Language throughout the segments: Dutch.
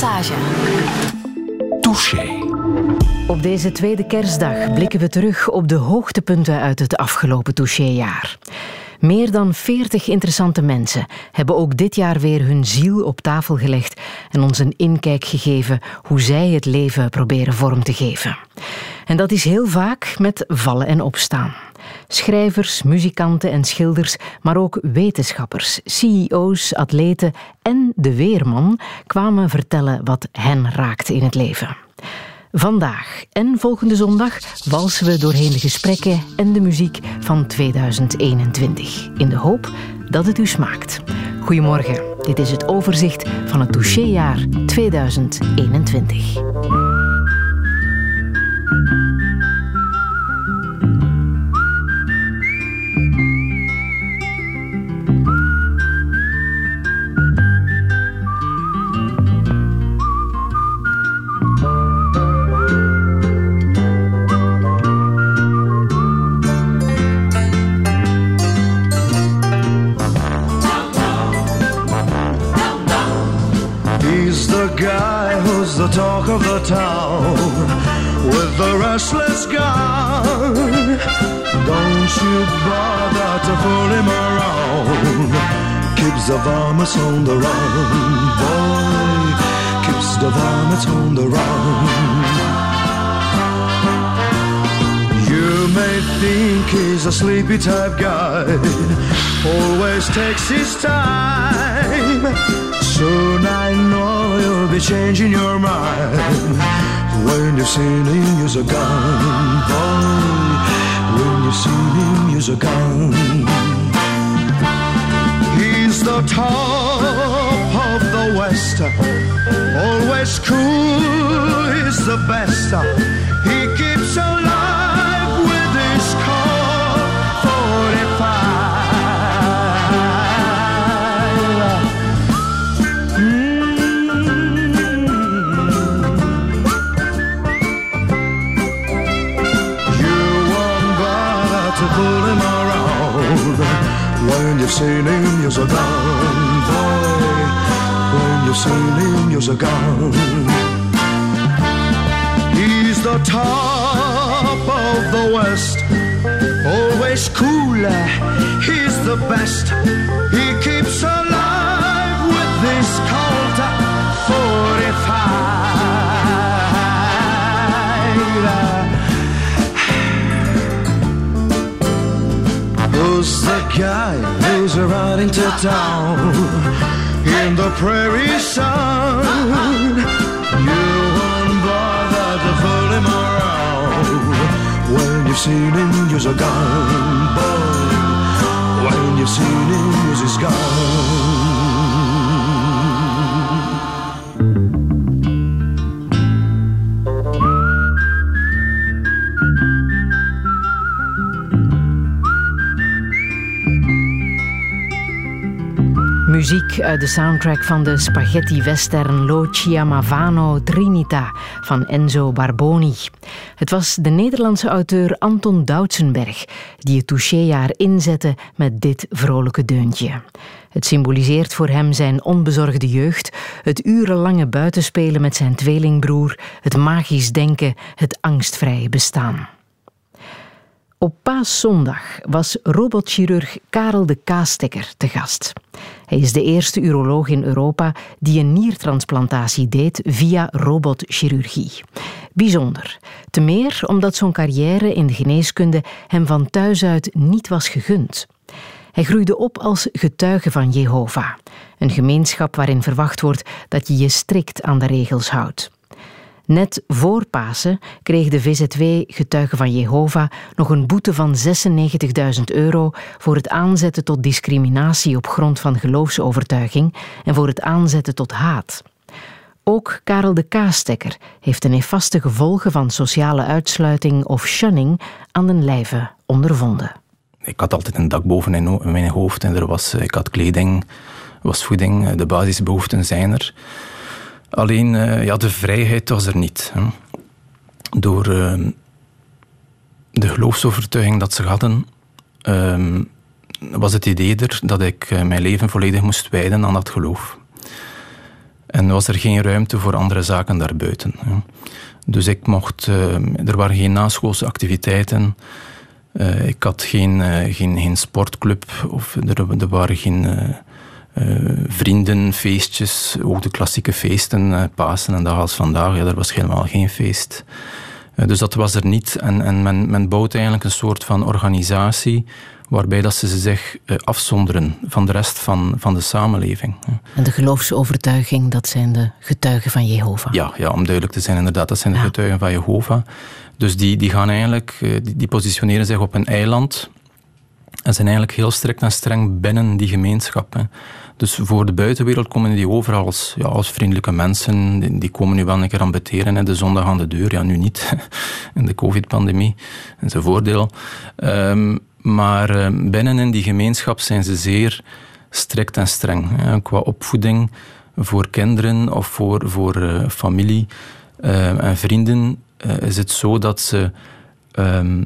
Passage. Touché. Op deze tweede kerstdag blikken we terug op de hoogtepunten uit het afgelopen touchéjaar. Meer dan 40 interessante mensen hebben ook dit jaar weer hun ziel op tafel gelegd en ons een inkijk gegeven hoe zij het leven proberen vorm te geven. En dat is heel vaak met vallen en opstaan. Schrijvers, muzikanten en schilders, maar ook wetenschappers, CEO's, atleten en de weerman kwamen vertellen wat hen raakte in het leven. Vandaag en volgende zondag walsen we doorheen de gesprekken en de muziek van 2021. In de hoop dat het u smaakt. Goedemorgen, dit is het overzicht van het touchéjaar 2021. Talk of the town with the restless guy. Don't you bother to fool him around. Keeps the varmints on the run, boy. Keeps the varmints on the run. You may think he's a sleepy type guy, always takes his time. Soon I know you'll be changing your mind when you've seen him use a gun, boy. When you've seen him use a gun, he's the top of the West, always cool. He's the best. sailing, you're so boy. When you're him, you're so. He's the top of the West, always cooler. He's the best. He keeps alive with this color. 45. Who's the guy who's riding to town in the prairie sun? You won't bother to fool him around when you've seen him use a gun, boy. When you've seen him use his gun. Muziek uit de soundtrack van de spaghetti-western Lo Chiamavano Trinita van Enzo Barboni. Het was de Nederlandse auteur Anton Doutsenberg die het touchéjaar inzette met dit vrolijke deuntje. Het symboliseert voor hem zijn onbezorgde jeugd, het urenlange buitenspelen met zijn tweelingbroer, het magisch denken, het angstvrije bestaan. Op paaszondag was robotchirurg Karel de Kaastekker te gast. Hij is de eerste uroloog in Europa die een niertransplantatie deed via robotchirurgie. Bijzonder. Te meer omdat zo'n carrière in de geneeskunde hem van thuis uit niet was gegund. Hij groeide op als getuige van Jehovah, een gemeenschap waarin verwacht wordt dat je je strikt aan de regels houdt. Net voor Pasen kreeg de VZW Getuigen van Jehovah nog een boete van 96.000 euro voor het aanzetten tot discriminatie op grond van geloofsovertuiging en voor het aanzetten tot haat. Ook Karel de Kaastekker heeft de nefaste gevolgen van sociale uitsluiting of shunning aan den lijve ondervonden. Ik had altijd een dak boven mijn hoofd en er was, ik had kleding, was voeding, de basisbehoeften zijn er. Alleen uh, ja, de vrijheid was er niet. Hè. Door uh, de geloofsovertuiging dat ze hadden, uh, was het idee er dat ik eh, mijn leven volledig moest wijden aan dat geloof. En was er geen ruimte voor andere zaken daarbuiten. Dus ik mocht, er waren geen naschoolse activiteiten. ik had geen, geen, geen sportclub of er, er waren geen vrienden, feestjes, ook de klassieke feesten, Pasen en dag als vandaag. Ja, er was helemaal geen feest. Eh, dus dat was er niet. En, en men, men bouwt eigenlijk een soort van organisatie waarbij dat ze zich eh, afzonderen van de rest van, van de samenleving. En de geloofsovertuiging, dat zijn de getuigen van Jehovah? Ja, ja om duidelijk te zijn, inderdaad, dat zijn de getuigen van Jehovah. Dus die, die gaan eigenlijk, eh, die, die positioneren zich op een eiland en zijn eigenlijk heel strikt en streng binnen die gemeenschap. Dus voor de buitenwereld komen die overal als, ja, als vriendelijke mensen. Die, komen nu wel een keer aan beteren, de zondag aan de deur. Ja, nu niet, in de covid-pandemie. Dat is voordeel. Um, maar ehm, binnen in die gemeenschap zijn ze zeer strikt en streng. Hè, qua opvoeding voor kinderen of voor, voor uh, familie uh, en vrienden uh, is het zo dat ze...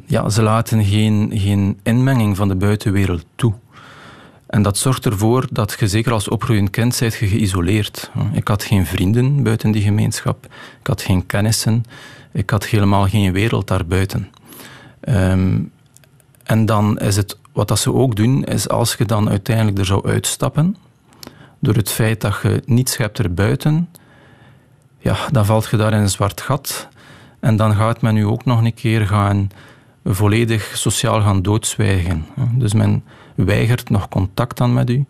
Ja, ze laten geen, geen inmenging van de buitenwereld toe. En dat zorgt ervoor dat je zeker als opgroeiend kind bent geïsoleerd. Ik had geen vrienden buiten die gemeenschap. Ik had geen kennissen. Ik had helemaal geen wereld daarbuiten. Um, en dan is het, wat dat ze ook doen, is als je dan uiteindelijk er zou uitstappen, door het feit dat je niets hebt erbuiten, ja, dan valt je daar in een zwart gat. En dan gaat men u ook nog een keer gaan volledig sociaal gaan doodzwijgen. Dus men weigert nog contact dan met u,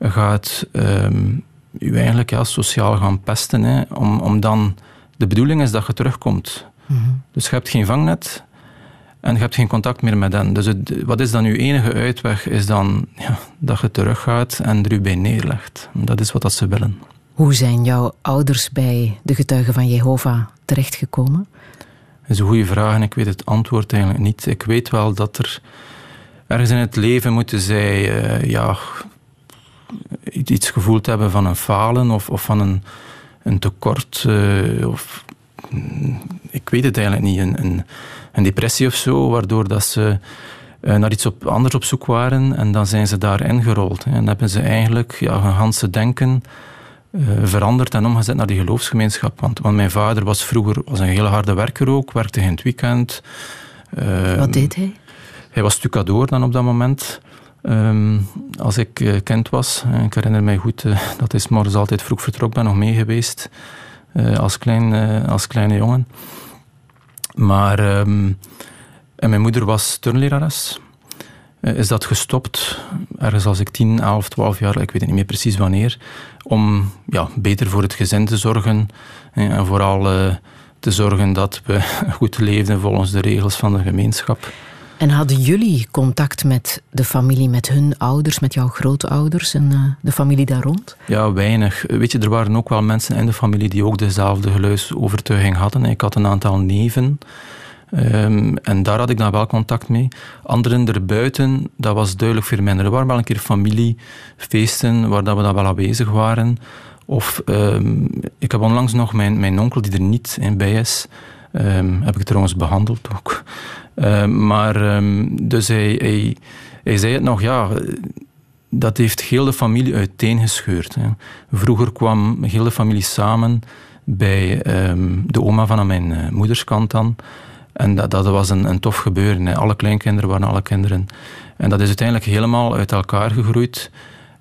gaat um, u eigenlijk ja, sociaal gaan pesten, hè, om, om dan... De bedoeling is dat je terugkomt. Mhm. Dus je hebt geen vangnet en je hebt geen contact meer met hen. Dus het, wat is dan uw enige uitweg? Is dan ja, dat je teruggaat en er u bij neerlegt. Dat is wat dat ze willen. Hoe zijn jouw ouders bij de getuigen van Jehovah terechtgekomen? Dat is een goede vraag en ik weet het antwoord eigenlijk niet. Ik weet wel dat er ergens in het leven moeten zij uh, ja, iets gevoeld hebben van een falen of, of van een, een tekort. Uh, of, mm, ik weet het eigenlijk niet. Een, een, een, depressie of zo, waardoor dat ze uh, naar iets op, anders op zoek waren en dan zijn ze daar ingerold. En dan hebben ze eigenlijk ja, hun ganse denken veranderd en omgezet naar die geloofsgemeenschap. Want, want mijn vader was vroeger was een hele harde werker ook, werkte in het weekend. Wat deed hij? Hij was stucadoor dan op dat moment. Um, als ik uh, kind was, eh, ik herinner mij goed uh, dat hij morgens altijd vroeg vertrok, ben nog mee geweest uh, als, als kleine jongen. Maar um, en mijn moeder was turnlerares. is dat gestopt, ergens als ik 10, 11, 12 jaar, ik weet niet meer precies wanneer, om ja, beter voor het gezin te zorgen en vooral te zorgen dat we goed leefden volgens de regels van de gemeenschap. En hadden jullie contact met de familie, met hun ouders, met jouw grootouders en uh, de familie daar rond? Ja, weinig. Weet je, er waren ook wel mensen in de familie die ook dezelfde geluidsovertuiging hadden. Ik had een aantal neven. Um, en daar had ik dan wel contact mee. Anderen erbuiten, dat was duidelijk veel minder. Er waren wel een keer familiefeesten waar dat we dan wel aanwezig waren. Of um, ik heb onlangs nog mijn, mijn onkel, die er niet in bij is, um, heb ik trouwens behandeld ook. Ehm, maar um, dus hij, hij, hij, zei het nog, ja, dat heeft heel de familie uiteengescheurd. Hè. Vroeger kwam heel de familie samen bij de oma van mijn uh, moederskant dan. En dat, dat was een, een tof gebeuren. Hè. Alle kleinkinderen waren alle kinderen. En dat is uiteindelijk helemaal uit elkaar gegroeid.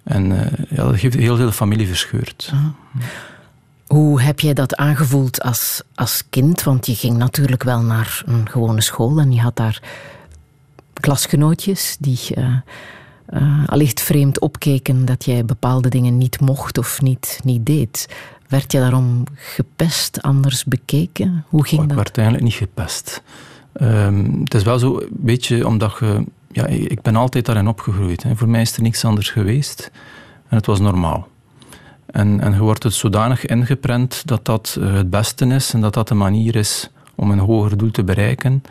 En uh, ja, dat heeft heel veel familie verscheurd. Uh hoe heb jij dat aangevoeld als, als kind? Want je ging natuurlijk wel naar een gewone school en je had daar klasgenootjes die uh, uh, allicht vreemd opkeken dat jij bepaalde dingen niet mocht of niet, niet deed. Werd je daarom gepest, anders bekeken? Hoe ging dat? Ik werd eigenlijk niet gepest. Um, het is wel zo, een beetje omdat je... Ja, ik ben altijd daarin opgegroeid. Hè. Voor mij is er niks anders geweest. En het was normaal. En, en je wordt het zodanig ingeprent dat dat eh, het beste is en dat dat de manier is om een hoger doel te bereiken.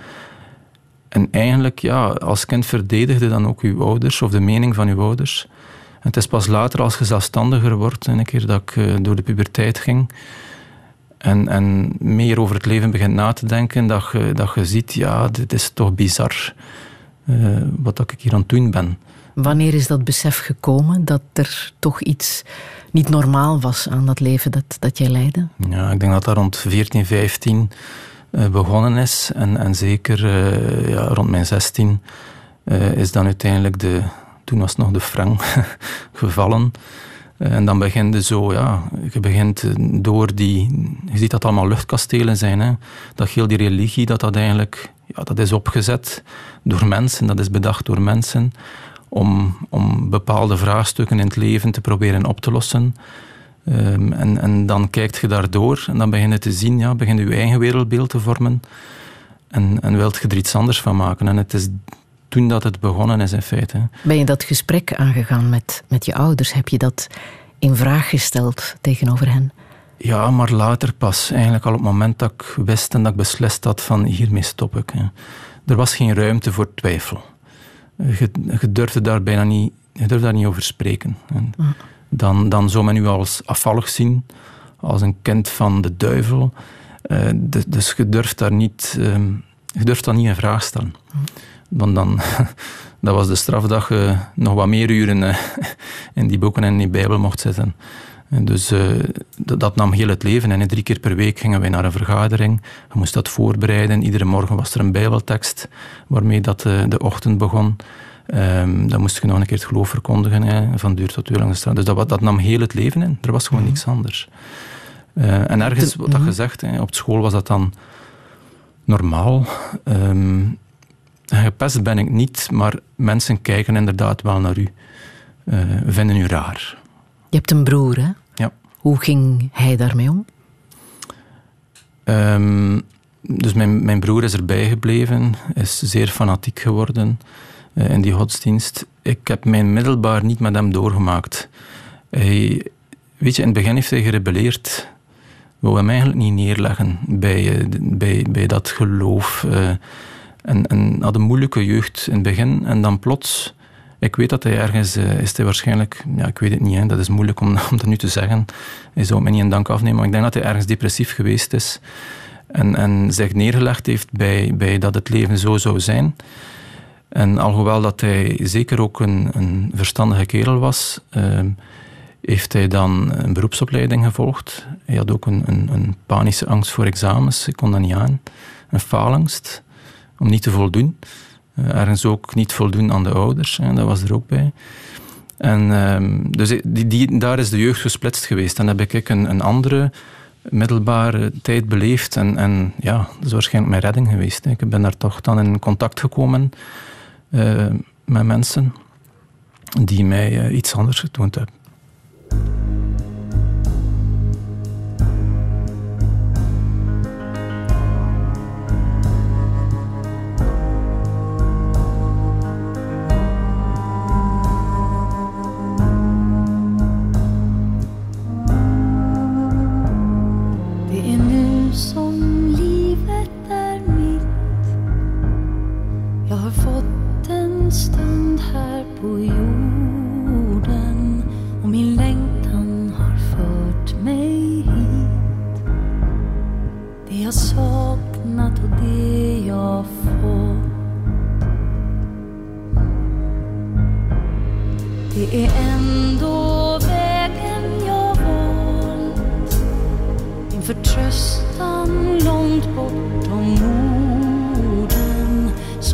En eigenlijk, ja, als kind verdedigde dan ook uw ouders of de mening van uw ouders. En het is pas later, als je zelfstandiger wordt, een keer dat ik eh, door de puberteit ging en, en meer over het leven begint na te denken, dat je, dat je ziet, ja, dit is toch bizar uh, wat ik hier aan het doen ben. Wanneer is dat besef gekomen dat er toch iets niet normaal was aan dat leven dat, dat jij leidde? Ja, ik denk dat dat rond 14, 15 uh, begonnen is. En, en zeker uh, ja, rond mijn 16 uh, is dan uiteindelijk de, toen was het nog de frank gevallen. En dan begint je zo, ja, je begint door die, je ziet dat allemaal luchtkastelen zijn. Hè? Dat heel die religie, dat dat eigenlijk, ja, dat is opgezet door mensen, dat is bedacht door mensen om, om bepaalde vraagstukken in het leven te proberen op te lossen. Um, en, en dan kijkt je daardoor en dan begin je te zien, ja, begin je je eigen wereldbeeld te vormen en, en wilt je er iets anders van maken. En het is toen dat het begonnen is in feite. Ben je dat gesprek aangegaan met, met je ouders? Heb je dat in vraag gesteld tegenover hen? Ja, maar later pas. Eigenlijk al op het moment dat ik wist en dat ik beslist had van hiermee stop ik. Er was geen ruimte voor twijfel. Je, je durfde daar bijna niet, je durfde daar niet over spreken. En dan, dan zou men u als afvallig zien, als een kind van de duivel. Uh, dus je durft daar niet, uh, je durft dat niet in vraag stellen. Want dan, dat was de straf dat je nog wat meer uren uh, in die boeken en in die Bijbel mocht zitten. En dus dat, dat, nam heel het leven. En drie keer per week gingen wij naar een vergadering. Je moest dat voorbereiden. Iedere morgen was er een Bijbeltekst waarmee dat, de ochtend begon. Um, dan moest je nog een keer het geloof verkondigen, hè, van duur tot uur langs de straat. Dus dat, dat, nam heel het leven in. Er was gewoon mhm. niks anders. Uh, en ergens, wat dat mhm. gezegd, hè, op school was dat dan normaal. Um, gepest ben ik niet, maar mensen kijken inderdaad wel naar u. Uh, vinden u raar. Je hebt een broer, hè? Ja. Hoe ging hij daarmee om? Um, dus mijn, mijn broer is erbij gebleven, is zeer fanatiek geworden. Eh, in die godsdienst. Ik heb mijn middelbaar niet met hem doorgemaakt. Hij, weet je, in het begin heeft hij gerebelleerd. Wou hem eigenlijk niet neerleggen bij, eh, bij, bij dat geloof. Uh, en, en had een moeilijke jeugd in het begin. En dan plots, ik weet dat hij ergens uh, is hij waarschijnlijk, ja, ik weet het niet, hè, dat is moeilijk om, om dat nu te zeggen. Hij zou mij niet een dank afnemen, maar ik denk dat hij ergens depressief geweest is. En, en zich neergelegd heeft bij, bij dat het leven zo zou zijn. En alhoewel dat hij zeker ook een, een verstandige kerel was, ehm, heeft hij dan een beroepsopleiding gevolgd. Hij had ook een, een, een, panische angst voor examens, ik kon dat niet aan. Een faalangst, om niet te voldoen. Ergens ook niet voldoen aan de ouders, hè, dat was er ook bij. En uh, dus die, daar is de jeugd gesplitst geweest. Dan heb ik een, een andere middelbare tijd beleefd. En, en ja, dat is waarschijnlijk mijn redding geweest. Ik ben daar toch dan in contact gekomen uh, met mensen die mij uh, iets anders getoond hebben.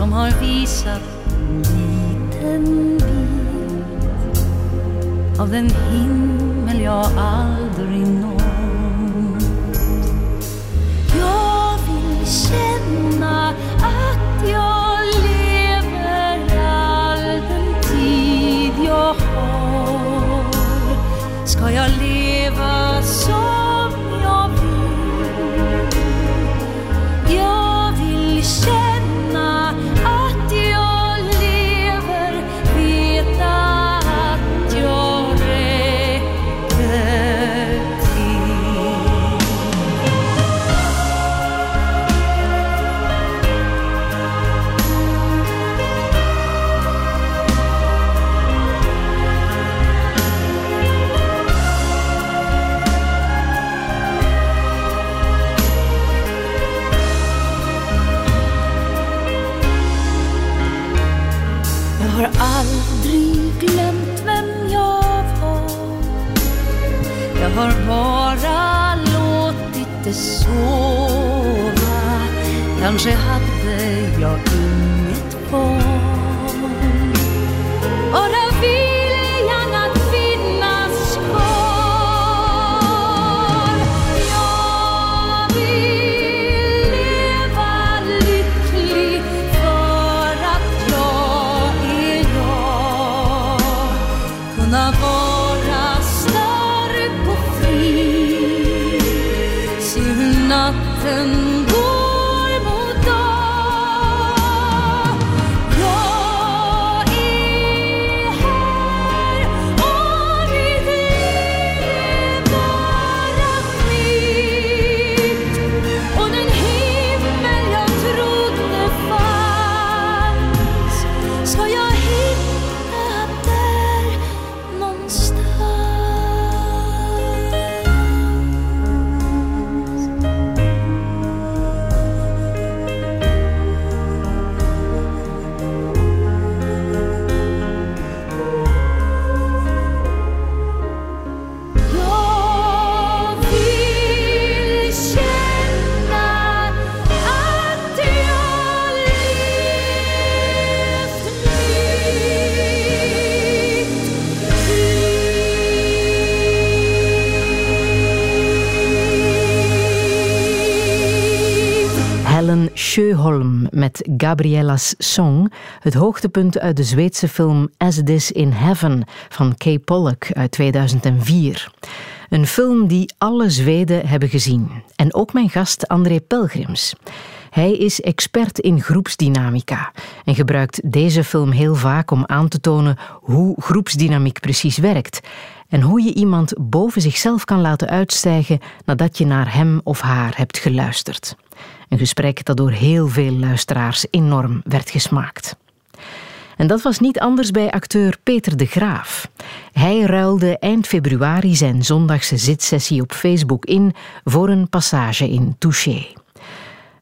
som har visat en liten bit av den himmel jag aldrig nått. Jag vill känna att jag lever all den tid jag har. Ska jag leva så Sjöholm met Gabriella's Song, het hoogtepunt uit de Zweedse film As It Is in Heaven van Kay Pollock uit 2004. Een film die alle Zweden hebben gezien. En ook mijn gast André Pelgrims. Hij is expert in groepsdynamica en gebruikt deze film heel vaak om aan te tonen hoe groepsdynamiek precies werkt en hoe je iemand boven zichzelf kan laten uitstijgen nadat je naar hem of haar hebt geluisterd. Een gesprek dat door heel veel luisteraars enorm werd gesmaakt. En dat was niet anders bij acteur Peter de Graaf. Hij ruilde eind februari zijn zondagse zitsessie op Facebook in voor een passage in Touché.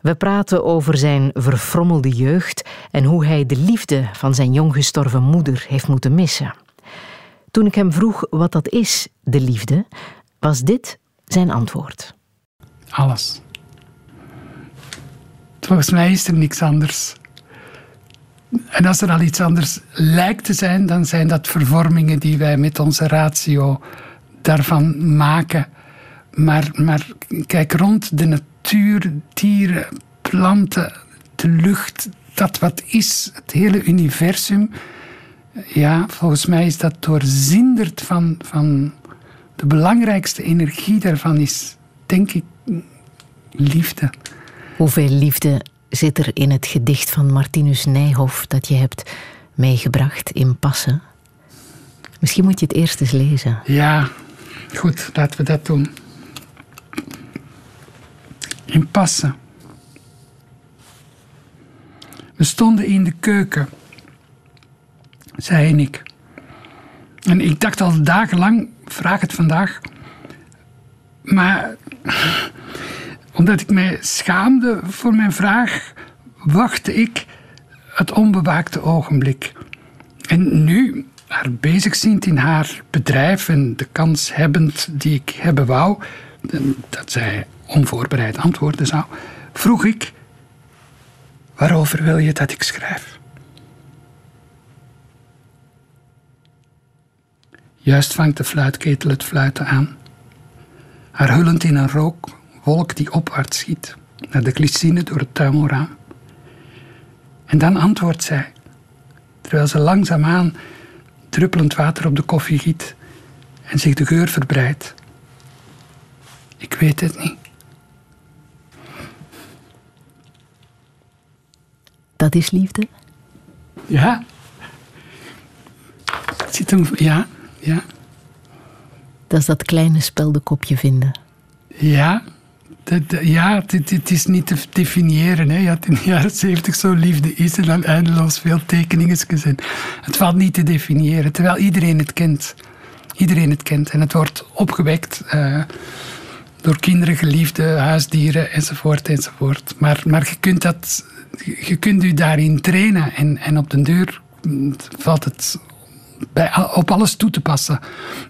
We praten over zijn verfrommelde jeugd en hoe hij de liefde van zijn jong gestorven moeder heeft moeten missen. Toen ik hem vroeg wat dat is, de liefde, was dit zijn antwoord. Alles. Volgens mij is er niks anders. En als er al iets anders lijkt te zijn, dan zijn dat vervormingen die wij met onze ratio daarvan maken. Maar, maar kijk rond de natuur, dieren, planten, de lucht, dat wat is, het hele universum. Ja, volgens mij is dat doorzinderd van, van de belangrijkste energie daarvan is, denk ik, liefde. Hoeveel liefde zit er in het gedicht van Martinus Nijhoff dat je hebt meegebracht in Passen? Misschien moet je het eerst eens lezen. Ja, goed, laten we dat doen. In Passen. We stonden in de keuken, zij en ik. En ik dacht al dagenlang, vraag het vandaag. Maar omdat ik mij schaamde voor mijn vraag, wachtte ik het onbewaakte ogenblik. En nu, haar bezigziend in haar bedrijf en de kans hebbend die ik hebben wou, dat zij onvoorbereid antwoorden zou, vroeg ik: Waarover wil je dat ik schrijf? Juist vangt de fluitketel het fluiten aan, haar hullend in een rookwolk die opwaarts schiet, naar de glycine door het tuimelraam. En dan antwoordt zij, terwijl ze langzaamaan druppelend water op de koffie giet en zich de geur verbreidt. Ik weet het niet. Dat is liefde? Ja. Het Zit hem, ja, ja, Dat is dat kleine speldenkopje vinden. ja. Ja, het, is niet te definiëren. Hè. Je had in de jaren zeventig zo liefde is en dan eindeloos veel tekeningen gezien. Het valt niet te definiëren, terwijl iedereen het kent. Iedereen het kent en het wordt opgewekt eh, door kinderen, geliefden, huisdieren enzovoort. enzovoort. Maar, maar je, kunt dat, je kunt u daarin trainen en, en op den duur valt het bij, op alles toe te passen.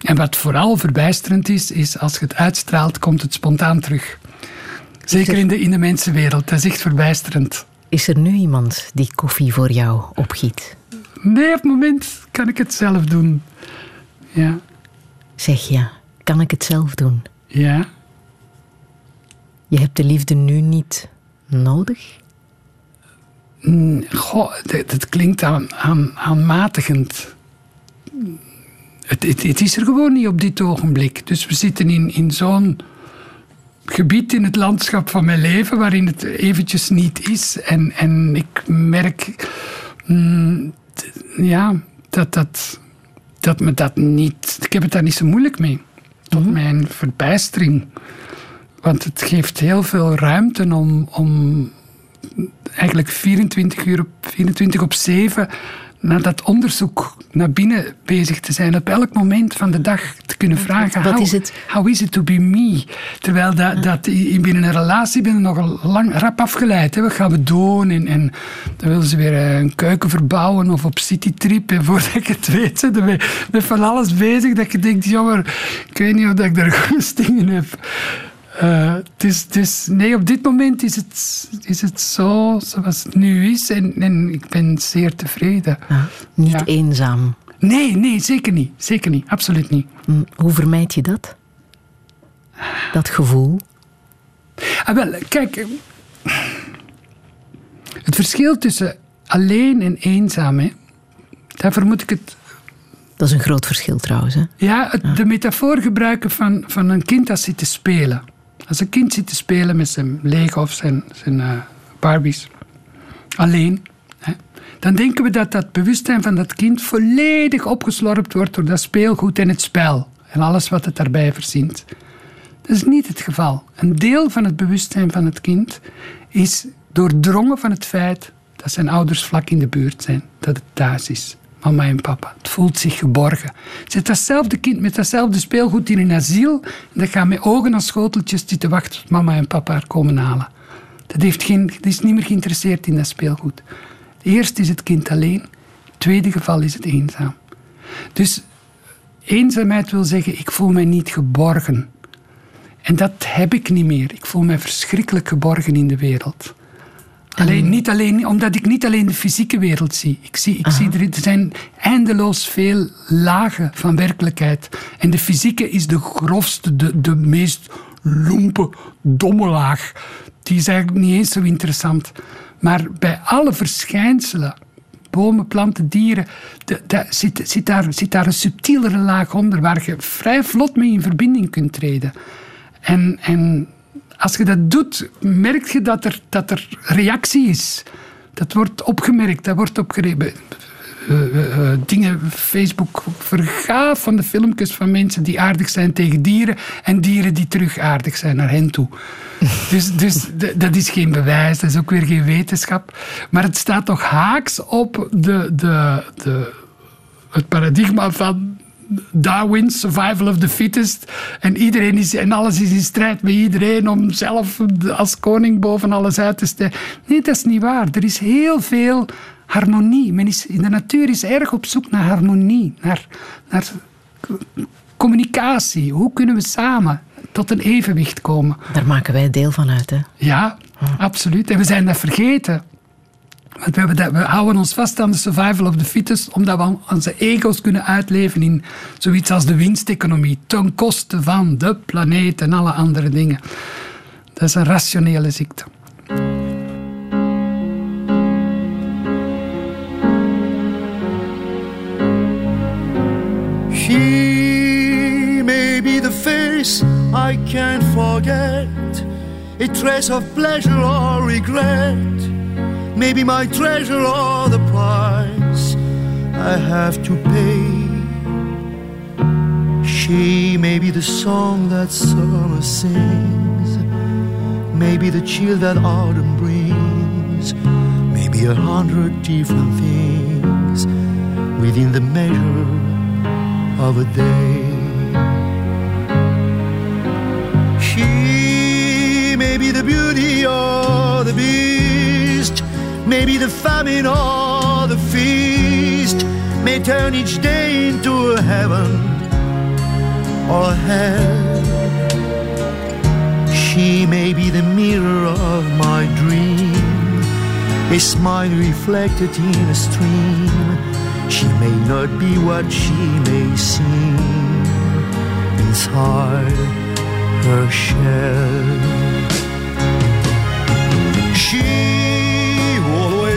En wat vooral verbijsterend is, is als je het uitstraalt, komt het spontaan terug. Zeker in de, in de mensenwereld. Dat is echt verbijsterend. Is er nu iemand die koffie voor jou opgiet? Nee, op het moment kan ik het zelf doen. Ja. Zeg ja, kan ik het zelf doen? Ja. Je hebt de liefde nu niet nodig? Mm, Goh, dat, dat klinkt aan, aan, aanmatigend. Het, het, het is er gewoon niet op dit ogenblik. Dus we zitten in, in zo'n gebied in het landschap van mijn leven waarin het eventjes niet is. En, en ik merk mm, t- ja, dat, dat, dat me dat niet... Ik heb het daar niet zo moeilijk mee. Tot mijn verbijstering. Want het geeft heel veel ruimte om, om eigenlijk 24 uur op 24 op 7 naar dat onderzoek naar binnen bezig te zijn. Op elk moment van de dag te kunnen vragen: wat how, is het? how is it to be me? Terwijl dat, dat in- binnen een relatie ben je nogal lang rap afgeleid. Hè. Wat gaan we doen? En, en dan willen ze weer eh, een keuken verbouwen of op citytrip. En voordat ik het weet, ben je van alles bezig. Dat je denkt: jammer, ik weet niet of ik daar goesting in heb. Dus, dus nee, op dit moment is het, is het zo zoals het nu is. En, en ik ben zeer tevreden. Ah, niet Ja. eenzaam. Nee, nee, zeker niet. Zeker niet. Absoluut niet. Hm, Hoe vermijd je dat? Dat gevoel? Ah, wel, kijk. Het verschil tussen alleen en eenzaam, hè, daarvoor moet ik het Dat is een groot verschil trouwens. Hè? Ja, het- de metafoor gebruiken van, van een kind dat zit te spelen. Als een kind zit te spelen met zijn Lego of zijn, zijn eh, Barbies, alleen, hè, dan denken we dat dat bewustzijn van dat kind volledig opgeslorpt wordt door dat speelgoed en het spel en alles wat het daarbij verzint. Dat is niet het geval. Een deel van het bewustzijn van het kind is doordrongen van het feit dat zijn ouders vlak in de buurt zijn, dat het thuis is. Mama en papa. Het voelt zich geborgen. Zit datzelfde kind met datzelfde speelgoed in een asiel en dat gaat met ogen als schoteltjes zitten wachten tot mama en papa haar komen halen. Dat, heeft geen, dat is niet meer geïnteresseerd in dat speelgoed. Eerst is het kind alleen, het tweede geval is het eenzaam. Dus eenzaamheid wil zeggen, ik voel mij niet geborgen. En dat heb ik niet meer. Ik voel mij verschrikkelijk geborgen in de wereld. Alleen, niet alleen, omdat ik niet alleen de fysieke wereld zie. Ik zie, ik zie er, er zijn eindeloos veel lagen van werkelijkheid. En de fysieke is de grofste, de, de meest lompe, domme laag. Die is eigenlijk niet eens zo interessant. Maar bij alle verschijnselen, bomen, planten, dieren, de- de- zit, zit, daar, zit daar een subtielere laag onder waar je vrij vlot mee in verbinding kunt treden. En, en als je dat doet, merk je dat er, dat er reactie is. Dat wordt opgemerkt, dat wordt opgerepen. Eh, eh, eh, dingen, Facebook vergaaf van de filmpjes van mensen die aardig zijn tegen dieren en dieren die terug aardig zijn naar hen toe. dus dus dat is geen bewijs, dat is ook weer geen wetenschap. Maar het staat toch haaks op de, de, de, het paradigma van Darwin, survival of the fittest. En, iedereen is, en alles is in strijd met iedereen om zelf als koning boven alles uit te stijgen. Nee, dat is niet waar. Er is heel veel harmonie. Men is, in de natuur is erg op zoek naar harmonie, naar, naar communicatie. Hoe kunnen we samen tot een evenwicht komen? Daar maken wij deel van uit. Hè? Ja, absoluut. En we zijn dat vergeten. We houden ons vast aan de survival of the fittest, omdat we onze ego's kunnen uitleven in zoiets als de winsteconomie, ten koste van de planeet en alle andere dingen. Dat is een rationele ziekte. She may be the face I can't forget, a trace of pleasure or regret, maybe my treasure or the price I have to pay. She may be the song that summer sings, maybe the chill that autumn brings, maybe a hundred different things within the measure of a day. She may be the beauty or the beast, maybe the famine or the feast, may turn each day into a heaven or hell. She may be the mirror of my dream, a smile reflected in a stream. She may not be what she may seem inside her shell. She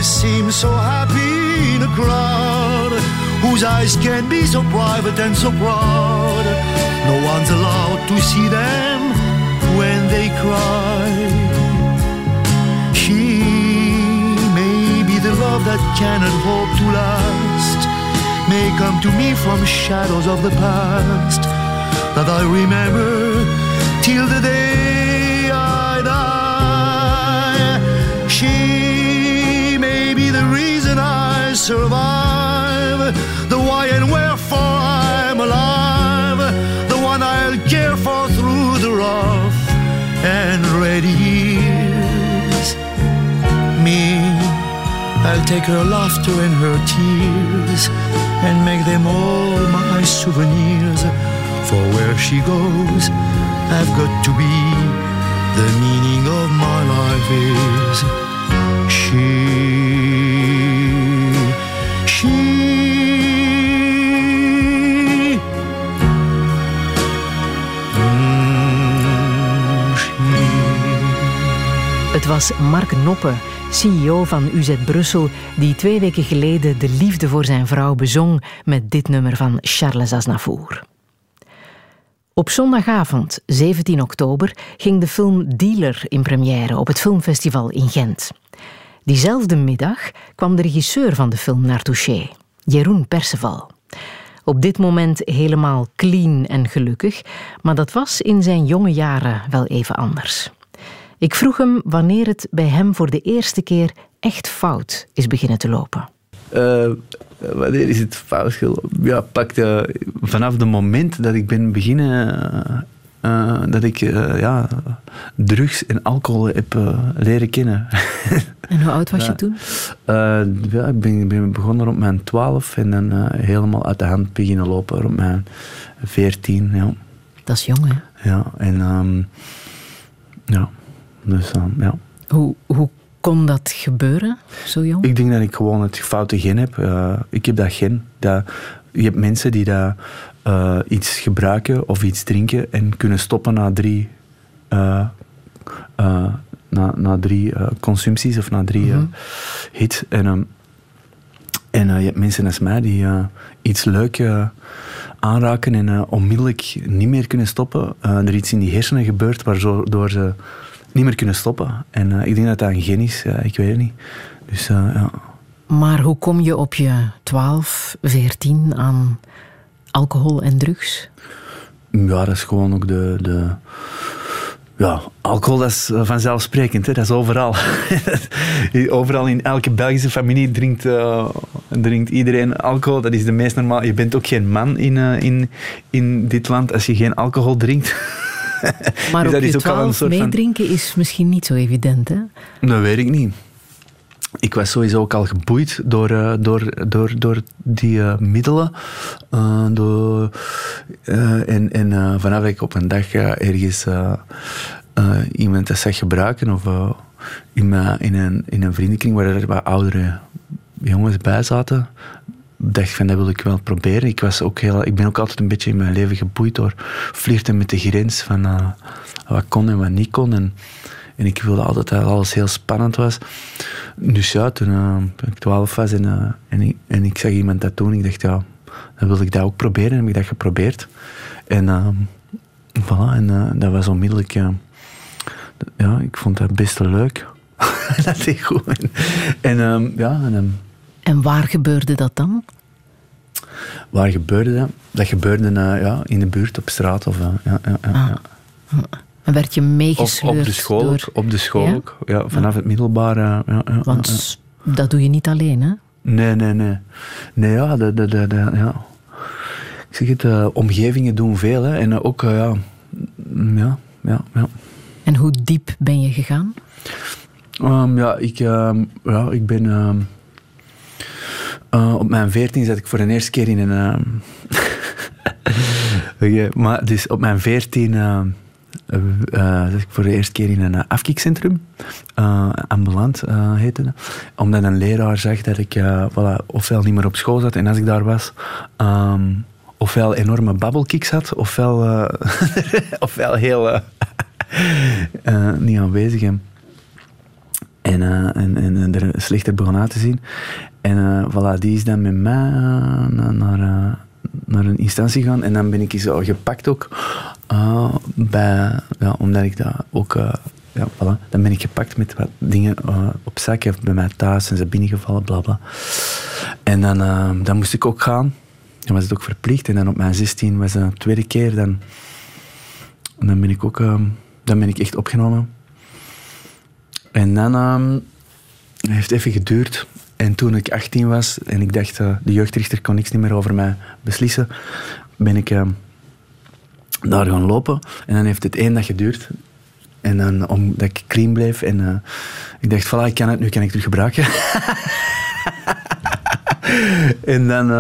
seems so happy in a crowd whose eyes can be so private and so proud. No one's allowed to see them when they cry. She may be the love that cannot hope to last, may come to me from shadows of the past that I remember till the day I die. She survive, the why and wherefore I'm alive, the one I'll care for through the rough and ready years. Me, I'll take her laughter and her tears and make them all my souvenirs. For where she goes, I've got to be. The meaning of my life is Het was Mark Noppe, CEO van UZ Brussel, die twee weken geleden de liefde voor zijn vrouw bezong met dit nummer van Charles Aznavour. Op zondagavond, 17 oktober, ging de film Dealer in première op het filmfestival in Gent. Diezelfde middag kwam de regisseur van de film naar Touché, Jeroen Perceval. Op dit moment helemaal clean en gelukkig, maar dat was in zijn jonge jaren wel even anders. Ik vroeg hem wanneer het bij hem voor de eerste keer echt fout is beginnen te lopen. Eh, wanneer is het fout gelopen? Ja, pak de, vanaf het moment dat ik ben beginnen, eh, eh, dat ik eh, ja, drugs en alcohol heb eh, leren kennen. En hoe oud was je toen? Eh, ja, ik ben, ben begonnen op mijn 12 en dan eh, helemaal uit de hand beginnen lopen op mijn 14. Ja, Dat is jong, hè? ja en ehm, ja, dus ehm, ja. Hoe, hoe kon dat gebeuren, zo jong? Ik denk dat ik gewoon het foute gen heb. Eh, ik heb dat gen. Dat, je hebt mensen die dat, eh, iets gebruiken of iets drinken en kunnen stoppen na drie, eh, na, na drie consumpties of na drie eh, hits. En, ehm, en je hebt mensen als mij die iets leuk aanraken en onmiddellijk niet meer kunnen stoppen. Er iets in die hersenen gebeurt waardoor ze niet meer kunnen stoppen. En eh, ik denk dat dat een gen is. Ik weet het niet. Dus eh, ja. Maar hoe kom je op je 12, 14 aan alcohol en drugs? ja, dat is gewoon ook de... de ja, alcohol dat is eh, vanzelfsprekend. Hè? Dat is overal. overal in elke Belgische familie drinkt, drinkt iedereen alcohol. Dat is de meest normaal. Je bent ook geen man in, in, in dit land als je geen alcohol drinkt. Maar op dat je is ook al een 12 soort van- meedrinken is misschien niet zo evident, hè? Dat weet ik niet. Ik was sowieso ook al geboeid door, eh, door, door, door die eh, middelen. Eh, door, en en vanaf ik op een dag ergens iemand dat zag gebruiken, of in, in, een, in een vriendenkring waar er wat oudere jongens bij zaten, dacht van dat wil ik wel proberen. Ik, was ook heel, ik ben ook altijd een beetje in mijn leven geboeid door flirten met de grens van eh, wat kon en wat niet kon. En, en ik wilde altijd dat alles heel spannend was. Dus ja, toen, eh, ik twaalf was en, eh, en, ik, en ik zag iemand dat doen, ik dacht ja, dan wilde ik dat ook proberen. En heb ik dat geprobeerd. En voilà, en dat was onmiddellijk, ja, ik vond dat best leuk. dat deed goed. En, en ja, en, En waar gebeurde dat dan? waar gebeurde dat? Dat gebeurde eh, ja, in de buurt, op straat. Of, eh, ja, ja, ja, ja. En werd je meegesleurd op de school door... ook. Op de school Ja? ook. Ja, vanaf het middelbaar. eh, ja, ja, Want ja. dat doe je niet alleen, hè? Nee, nee, nee. Nee, ja, de, de, de, de- ja. Ik zeg het, eh, omgevingen doen veel. Hè. En ook, ja, mm, ja, ja, ja. En hoe diep ben je gegaan? Ehm, ja, ik, ehm, ja, ik ben... ehm, Uh, op mijn veertien zat ik voor de eerste keer in een... Uh, okay, maar dus op mijn veertien uh, zat ik voor de eerste keer in een afkikcentrum. ambulant heette dat. Omdat een leraar zag dat ik voilà, ofwel niet meer op school zat. En als ik daar was... Um, ofwel enorme babbelkiks had, ofwel, ofwel heel niet aanwezig. En, en, en, en er slechter begon uit te zien. En uh, voilà, die is dan met mij uh, naar, naar een instantie gegaan. En dan ben ik zo gepakt ook. bij, ja, omdat ik dat ook... ja, voilà. Dan ben ik gepakt met wat dingen op zak. bij mij thuis en ze binnengevallen, bla bla. En dan, dan moest ik ook gaan. Dan was het ook verplicht. En dan op mijn 16 was het een tweede keer. Dan, dan ben ik ook... dan ben ik echt opgenomen. En dan... het heeft even geduurd en toen ik 18 was en ik dacht, uh, de jeugdrichter kon niks meer over mij beslissen, ben ik uh, daar gaan lopen. En dan heeft het één dag geduurd. En dan, omdat ik clean bleef. En uh, ik dacht, voilà, ik kan het, nu kan ik terug gebruiken. en, dan,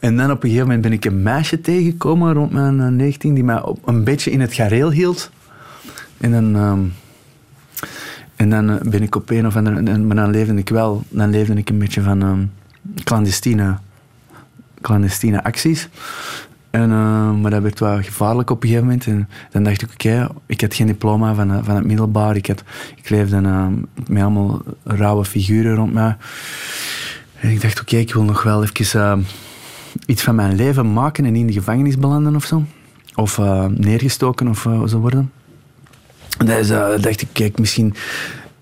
en dan op een gegeven moment ben ik een meisje tegengekomen rond mijn 19, die mij op, een beetje in het gareel hield. En dan en dan eh, ben ik op een of andere... Maar dan leefde ik wel... Dan leefde ik een beetje van um, clandestine, clandestine acties. En, uh, maar dat werd wel gevaarlijk op een gegeven moment. En dan dacht ik, oké, ik had geen diploma van, eh, van het middelbaar. Ik, had, ik leefde uh, met allemaal rauwe figuren rond mij. En ik dacht, oké, ik wil nog wel even iets van mijn leven maken en in de gevangenis belanden of zo. Of neergestoken of zo worden. Dus uh, dacht ik, kijk, misschien...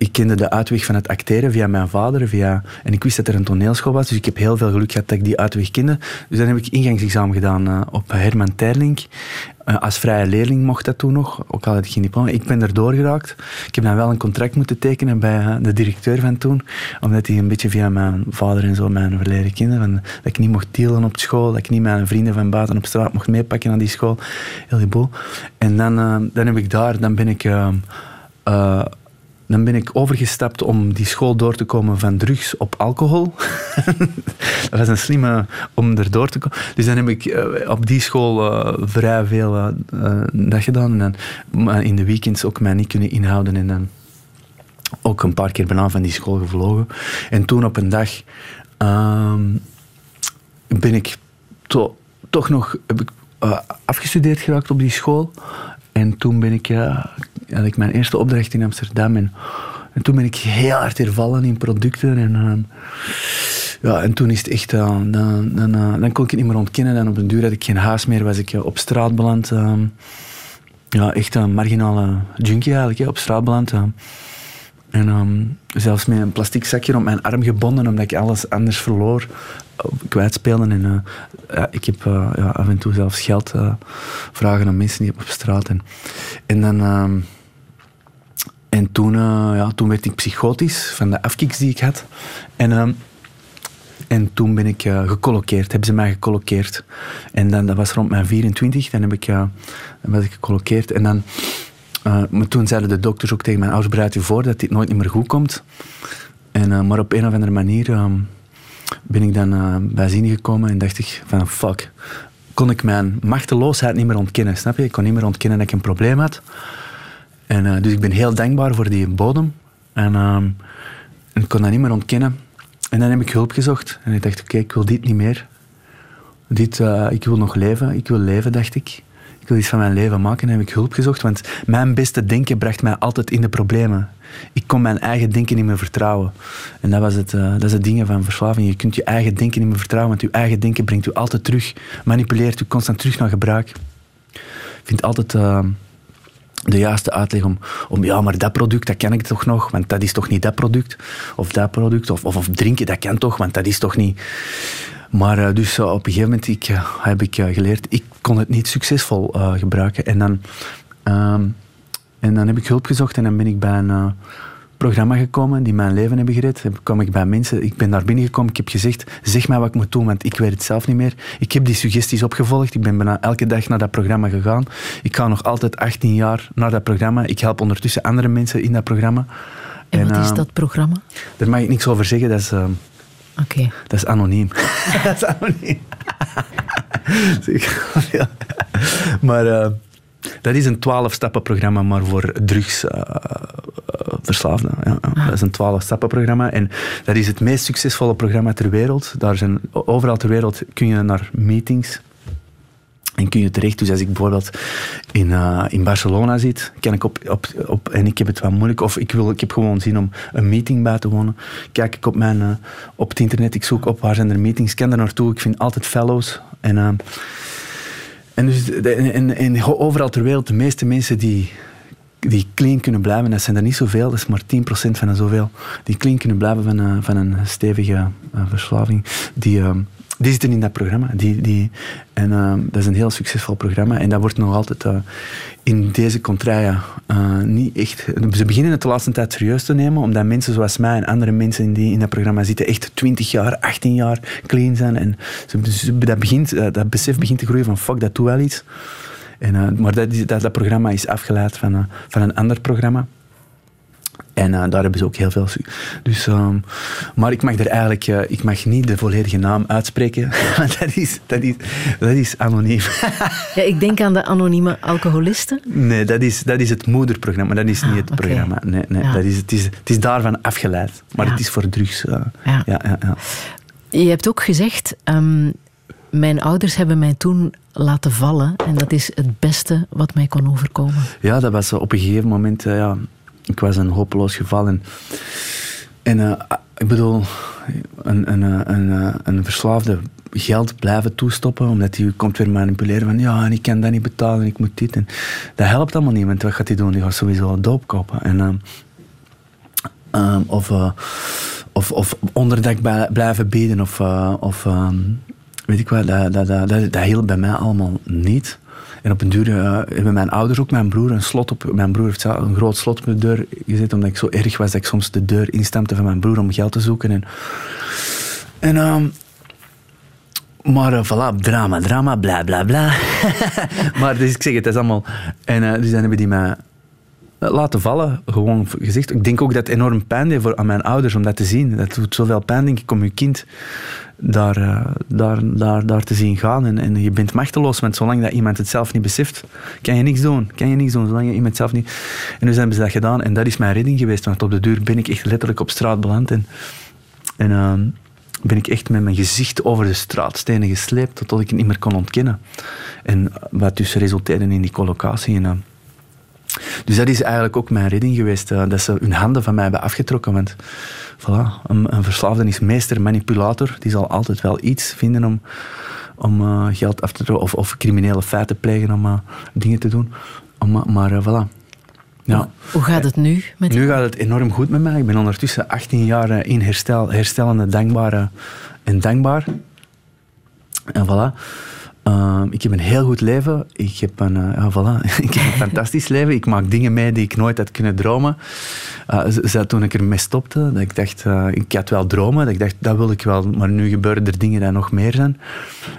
Ik kende de uitweg van het acteren via mijn vader. Via, en ik wist dat er een toneelschool was, dus ik heb heel veel geluk gehad dat ik die uitweg kende. Dus dan heb ik ingangsexamen gedaan uh, op Herman Terling. Uh, als vrije leerling mocht dat toen nog, ook al had ik geen diploma. Ik ben er doorgeraakt. Ik heb dan wel een contract moeten tekenen bij de directeur van toen. Omdat hij een beetje via mijn vader en zo, mijn verleden kinderen, dat ik niet mocht dealen op school, dat ik niet mijn vrienden van buiten op straat mocht meepakken naar die school. Heel die. En dan, dan heb ik daar, dan ben ik dan ben ik overgestapt om die school door te komen van drugs op alcohol. dat was een slimme om er door te komen. Dus dan heb ik uh, op die school uh, vrij veel uh, dat gedaan. En dan, in de weekends ook mij niet kunnen inhouden. En dan ook een paar keer bijna van die school gevlogen. En toen op een dag ehm, ben ik to toch nog heb ik, afgestudeerd geraakt op die school. En toen ben ik, ja, had ik mijn eerste opdracht in Amsterdam. En, en toen ben ik heel hard hervallen in producten. En, uh, ja, en toen is het echt, uh, dan, dan, uh, dan kon ik het niet meer ontkennen. En op een duur had ik geen huis meer, was ik op straat beland. ja, echt een marginale junkie eigenlijk, op straat beland. En um, zelfs met een plastic zakje op mijn arm gebonden, omdat ik alles anders verloor, kwijtspeelde. En uh, ik heb ja, af en toe zelfs geld uh, vragen aan mensen die op straat. En, en dan... Ehm, en toen, ja, toen werd ik psychotisch van de afkiks die ik had. En, ehm, en toen ben ik gecolloqueerd, hebben ze mij gecolloqueerd. En dan, dat was rond mijn 24, dan, heb ik, dan was ik gecolloqueerd. En dan uh, maar toen zeiden de dokters ook tegen mijn ouders, bereid je voor dat dit nooit meer goed komt. En, uh, maar op een of andere manier uh, ben ik dan uh, bij zin gekomen en dacht ik van fuck, kon ik mijn machteloosheid niet meer ontkennen, snap je? Ik kon niet meer ontkennen dat ik een probleem had. En, dus ik ben heel dankbaar voor die bodem. En, en, ik kon dat niet meer ontkennen. En dan heb ik hulp gezocht. En ik dacht, oké, ik wil dit niet meer. Dit, ik wil nog leven. Ik wil leven, dacht ik ik wil iets van mijn leven maken en heb ik hulp gezocht. Want mijn beste denken bracht mij altijd in de problemen. Ik kon mijn eigen denken niet meer vertrouwen. En dat, was het, uh, dat is het ding van verslaving. Je kunt je eigen denken niet meer vertrouwen, want je eigen denken brengt je altijd terug, manipuleert je constant terug naar gebruik. Ik vind altijd de juiste uitleg om, om, ja, maar dat product, dat ken ik toch nog, want dat is toch niet dat product. Of dat product, of, of, of drinken, dat kan toch, want dat is toch niet... Maar uh, dus uh, op een gegeven moment ik, uh, heb ik geleerd, ik kon het niet succesvol gebruiken. En dan, ehm, en dan heb ik hulp gezocht en dan ben ik bij een programma gekomen die mijn leven hebben gered. Kwam ik bij mensen, ik ben daar binnengekomen, ik heb gezegd, zeg mij wat ik moet doen, want ik weet het zelf niet meer. Ik heb die suggesties opgevolgd, ik ben bijna elke dag naar dat programma gegaan. Ik ga nog altijd 18 jaar naar dat programma. Ik help ondertussen andere mensen in dat programma. En, en wat is dat programma? Daar mag ik niks over zeggen, dat is... Oké. Dat is anoniem. dat is anoniem. Maar eh, dat is een 12-stappen-programma, maar voor drugsverslaafden. ja, ja. Dat is een 12-stappen-programma. En dat is het meest succesvolle programma ter wereld. Daar zijn, overal ter wereld kun je naar meetings en kun je terecht. Dus als ik bijvoorbeeld in, eh, in Barcelona zit, kan ik op, op, op, en ik heb het wat moeilijk, of ik, wil, ik heb gewoon zin om een meeting bij te wonen, kijk ik op, mijn, eh, op het internet, ik zoek op waar zijn er meetings, ik kan daar naartoe, ik vind altijd fellows. En, eh, en, dus, en, en overal ter wereld, de meeste mensen die, die clean kunnen blijven, dat zijn er niet zoveel, dat is maar 10% van de zoveel, die clean kunnen blijven van, een- van een stevige eh, verslaving, die, eh, die zitten in dat programma. Die, die, en eh, dat is een heel succesvol programma en dat wordt nog altijd eh, in deze contraia eh, niet echt... Ze beginnen het de laatste tijd serieus te nemen, omdat mensen zoals mij en andere mensen die in dat programma zitten echt 20 jaar, 18 jaar clean zijn. En dat, begint, eh, dat besef begint te groeien van fuck, dat doet wel iets. En, eh, maar dat, is- dat, dat programma is afgeleid van, eh, van een ander programma. En eh, daar hebben ze ook heel veel. Dus, ehm, maar ik mag er eigenlijk ik mag niet de volledige naam uitspreken. Want dat is, dat is, dat is anoniem. Ja, ik denk aan de anonieme alcoholisten. Nee, dat is, dat is het moederprogramma. Dat is Ah, niet het programma. Nee, nee, Ja. dat is, het, is, het is daarvan afgeleid. Maar Ja. het is voor drugs. Ja. ja, ja, ja. Je hebt ook gezegd, ehm, mijn ouders hebben mij toen laten vallen en dat is het beste wat mij kon overkomen. Ja, dat was op een gegeven moment, eh, ja, ik was een hopeloos geval. En, eh, ik bedoel, een, een, eh, een, een verslaafde geld blijven toestoppen, omdat hij komt weer manipuleren van ja, ik kan dat niet betalen, ik moet dit. En dat helpt allemaal niet, want wat gaat hij doen? Die gaat sowieso doop kopen. En, of, of, of onderdak bij- blijven bieden, of, of weet ik wat, dat, dat, dat, dat, hielp bij mij allemaal niet. En op een duur hebben mijn ouders ook mijn broer een slot op. Mijn broer heeft een groot slot op de deur gezet, omdat ik zo erg was dat ik soms de deur instampte van mijn broer om geld te zoeken. En, en ehm, maar eh, voilà, drama, drama, bla bla bla. maar dus ik zeg het, dat is allemaal. En eh, dus dan hebben die mij laten vallen, gewoon gezegd. Ik denk ook dat het enorm pijn deed voor, aan mijn ouders om dat te zien. Dat doet zoveel pijn, denk ik, om je kind daar, eh, daar, daar, daar te zien gaan. En, en je bent machteloos, want zolang dat iemand het zelf niet beseft, kan je niks doen. Kan je niks doen, zolang je iemand zelf niet... En dus hebben ze dat gedaan. En dat is mijn redding geweest, want op de duur ben ik echt letterlijk op straat beland. En, en ehm, ben ik echt met mijn gezicht over de straatstenen gesleept, totdat ik het niet meer kon ontkennen. En wat dus resulteerde in die collocatie. En, ehm, dus dat is eigenlijk ook mijn redding geweest, eh, dat ze hun handen van mij hebben afgetrokken. Want voilà, een, een verslaafde is meester manipulator. Die zal altijd wel iets vinden om, om eh, geld af te of, of criminele feiten plegen om eh, dingen te doen. Om, maar eh, voilà. Ja. Hoe gaat het nu met Nu gaat het enorm goed met mij. Ik ben ondertussen 18 jaar in herstel, herstellende, dankbare en dankbaar. En voilà. Ehm, ik heb een heel goed leven. Ik heb een, eh, ja, voilà. ik heb een fantastisch leven. Ik maak dingen mee die ik nooit had kunnen dromen. Z- toen ik ermee stopte, dat ik dacht, eh, ik had wel dromen. Dat ik dacht, dat wil ik wel. Maar nu gebeuren er dingen die nog meer zijn.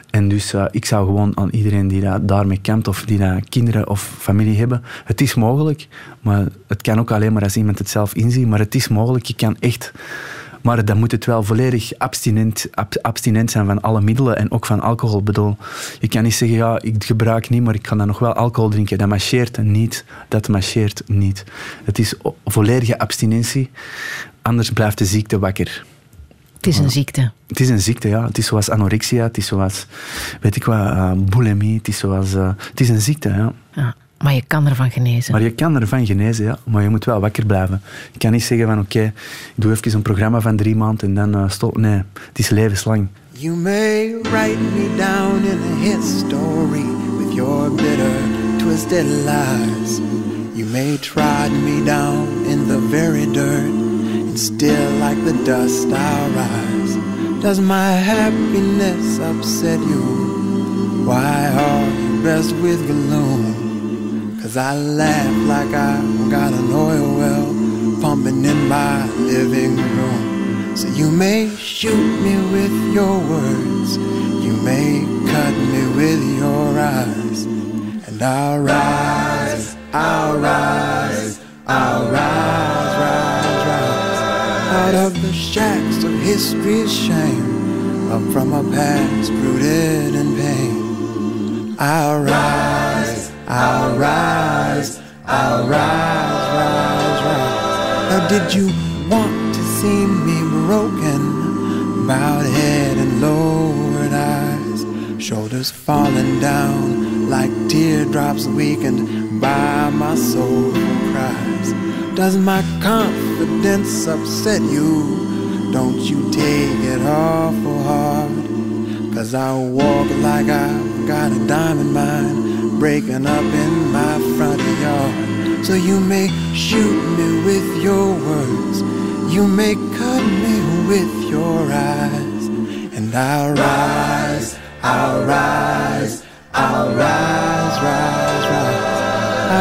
En dus ik zou gewoon aan iedereen die daarmee kampt, of die dat kinderen of familie hebben, het is mogelijk. Maar het kan ook alleen maar als iemand het zelf inziet. Maar het is mogelijk. Je kan echt maar dan moet het wel volledig abstinent, ab- abstinent zijn van alle middelen en ook van alcohol. Ik bedoel, je kan niet zeggen, ja, ik gebruik niet, maar ik kan dan nog wel alcohol drinken. Dat marcheert niet. Dat marcheert niet. Het is volledige abstinentie. Anders blijft de ziekte wakker. Het is een ziekte. Het is een ziekte, ja. Het is zoals anorexia, het is zoals, weet ik wat, eh, bulimie. Het is zoals, eh, het is een ziekte, ja. Ja, maar je kan ervan genezen. Maar je kan ervan genezen, ja. Maar je moet wel wakker blijven. Je kan niet zeggen van, oké, ik doe even een programma van drie maanden en dan eh, stop. Nee, het is levenslang. You may write me down in a history with your bitter, twisted lies. You may trod me down in the very dirt, and still like the dust I'll rise. Does my happiness upset you? Why are you best with gloom? Cause I laugh like I got an oil well pumping in my living room. So you may shoot me with your words, you may cut me with your eyes, and I'll rise, I'll rise, I'll rise, rise, rise. Out of the shacks of history's shame, up from a past rooted in pain. I'll rise, I'll rise, I'll rise, rise, rise. Now, did you want to see me broken? Bowed head and lowered eyes, shoulders falling down like teardrops weakened by my soulful cries. Does my confidence upset you? Don't you take it awful hard. Cause I walk like I've got a diamond mine breaking up in my front yard. So you may shoot me with your words, you may cut me with your eyes, and I'll rise, I'll rise, I'll rise, rise, rise.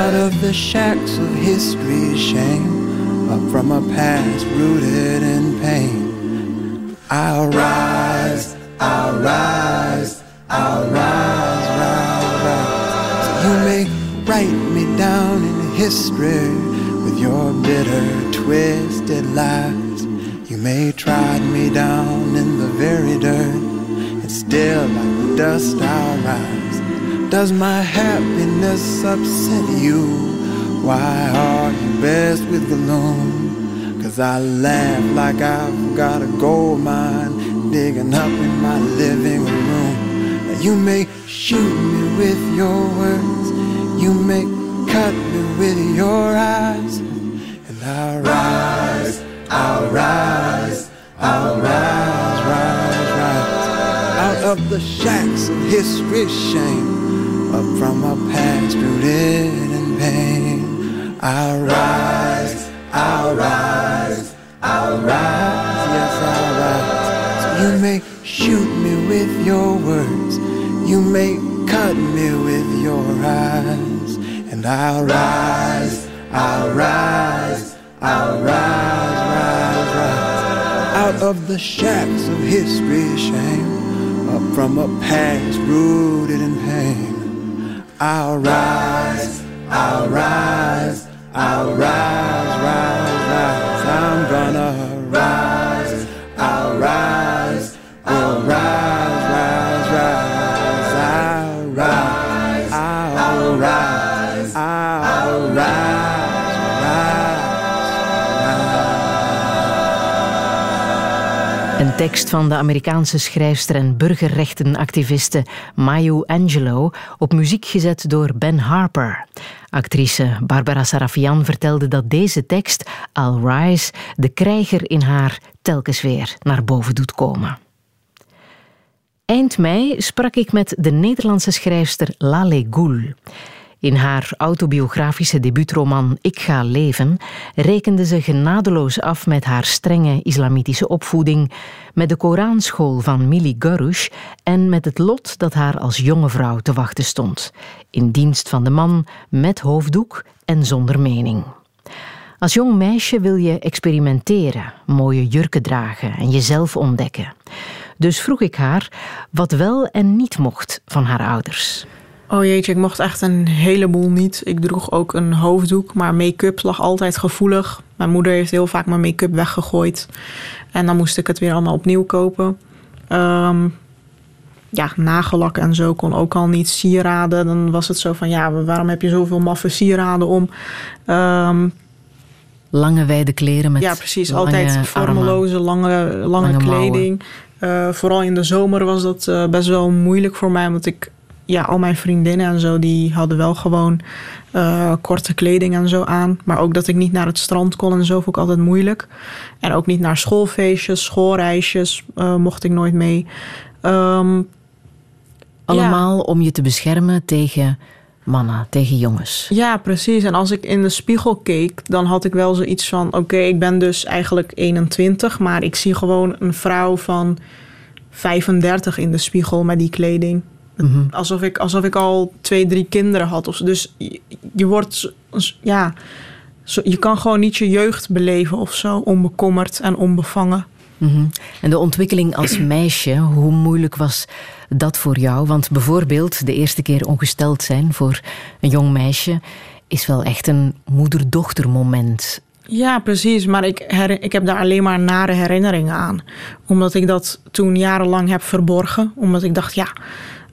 Out of the shacks of history's shame, up from a past rooted in pain. I'll rise, I'll rise, I'll rise, may write me down in history with your bitter, twisted lies. You may trod me down in the very dirt, and still like the dust I'll rise. Does my happiness upset you? Why are you best with gloom? Cause I laugh like I've got a gold mine digging up in my living room. You may shoot me with your words, you may cut me with your eyes, and I'll rise, I'll rise, I'll rise, rise, rise. Out of the shacks of history's shame. Up from a past rooted in pain. I'll rise, I'll rise, I'll rise, yes, I'll rise. You may shoot me with your words, you may cut me with your eyes, and I'll rise, I'll rise, I'll rise, rise, rise out of the shacks of history's shame, up from a past rooted in pain. I'll rise, I'll rise, I'll rise, rise, rise. I'm gonna tekst van de Amerikaanse schrijfster en burgerrechtenactiviste Mayu Angelou, op muziek gezet door Ben Harper. Actrice Barbara Sarafian vertelde dat deze tekst, I'll Rise, de krijger in haar telkens weer naar boven doet komen. Eind mei sprak ik met de Nederlandse schrijfster Lale Goul. In haar autobiografische debuutroman Ik ga leven rekende ze genadeloos af met haar strenge islamitische opvoeding, met de Koranschool van Mili Garouche en met het lot dat haar als jonge vrouw te wachten stond, in dienst van de man met hoofddoek en zonder mening. Als jong meisje wil je experimenteren, mooie jurken dragen en jezelf ontdekken. Dus vroeg ik haar wat wel en niet mocht van haar ouders. Oh jeetje, ik mocht echt een heleboel niet. Ik droeg ook een hoofddoek, maar make-up lag altijd gevoelig. Mijn moeder heeft heel vaak mijn make-up weggegooid. En dan moest ik het weer allemaal opnieuw kopen. Ehm, ja, nagellak en zo kon ook al niet. Sieraden, dan was het zo van... ja, waarom heb je zoveel maffe sieraden om? Ehm, lange wijde kleren met Ja, precies. Altijd vormeloze, lange, lange, kleding. Uh, vooral in de zomer was dat uh, best wel moeilijk voor mij... omdat ik ja, al mijn vriendinnen en zo, die hadden wel gewoon uh, korte kleding en zo aan. Maar ook dat ik niet naar het strand kon en zo vond ik altijd moeilijk. En ook niet naar schoolfeestjes, schoolreisjes uh, mocht ik nooit mee. Um, Allemaal ja. om je te beschermen tegen mannen, tegen jongens. Ja, precies. En als ik in de spiegel keek, dan had ik wel zoiets van... oké, okay, ik ben dus eigenlijk 21, maar ik zie gewoon een vrouw van 35 in de spiegel met die kleding. Mm -hmm. alsof, ik, alsof ik al twee, drie kinderen had. Of, dus je, je wordt, ja, je kan gewoon niet je jeugd beleven of zo, onbekommerd en onbevangen. Mm -hmm. En de ontwikkeling als meisje, hoe moeilijk was dat voor jou? Want bijvoorbeeld de eerste keer ongesteld zijn voor een jong meisje is wel echt een moeder-dochter moment. Ja, precies. Maar ik, her- ik heb daar alleen maar nare herinneringen aan. Omdat ik dat toen jarenlang heb verborgen. Omdat ik dacht, ja,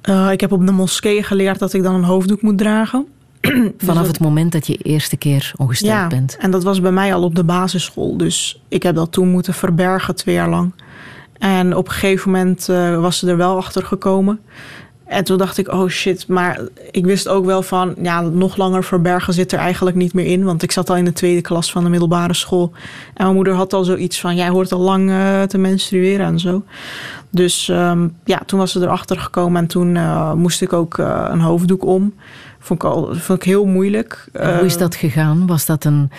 eh, ik heb op de moskee geleerd dat ik dan een hoofddoek moet dragen. Vanaf het moment dat je eerste keer ongesteld ja, bent. en dat was bij mij al op de basisschool. Dus ik heb dat toen moeten verbergen twee jaar lang. En op een gegeven moment eh, was ze er wel achter gekomen. En toen dacht ik, oh shit. Maar ik wist ook wel van, ja, nog langer verbergen zit er eigenlijk niet meer in. Want ik zat al in de tweede klas van de middelbare school. En mijn moeder had al zoiets van, jij hoort al lang eh, te menstrueren en zo. Dus ehm, ja, toen was ze erachter gekomen en toen eh, moest ik ook eh, een hoofddoek om. Vond ik, al, vond ik heel moeilijk. En hoe is Eh, dat gegaan? Was dat een,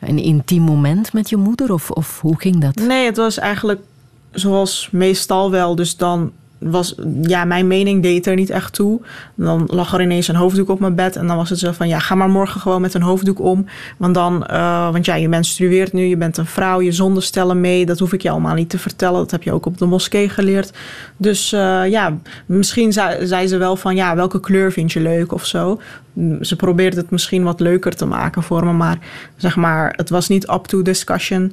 een intiem moment met je moeder? Of, of hoe ging dat? Nee, het was eigenlijk zoals meestal wel. Dus dan was, ja, mijn mening deed er niet echt toe. Dan lag er ineens een hoofddoek op mijn bed. En dan was het zo van, ja, ga maar morgen gewoon met een hoofddoek om. Want dan, eh, want ja, je menstrueert nu, je bent een vrouw, je zondestellen mee. Dat hoef ik je allemaal niet te vertellen. Dat heb je ook op de moskee geleerd. Dus eh, ja, misschien zei, zei ze wel van, ja, welke kleur vind je leuk of zo. Ze probeerde het misschien wat leuker te maken voor me. Maar zeg maar, het was niet up to discussion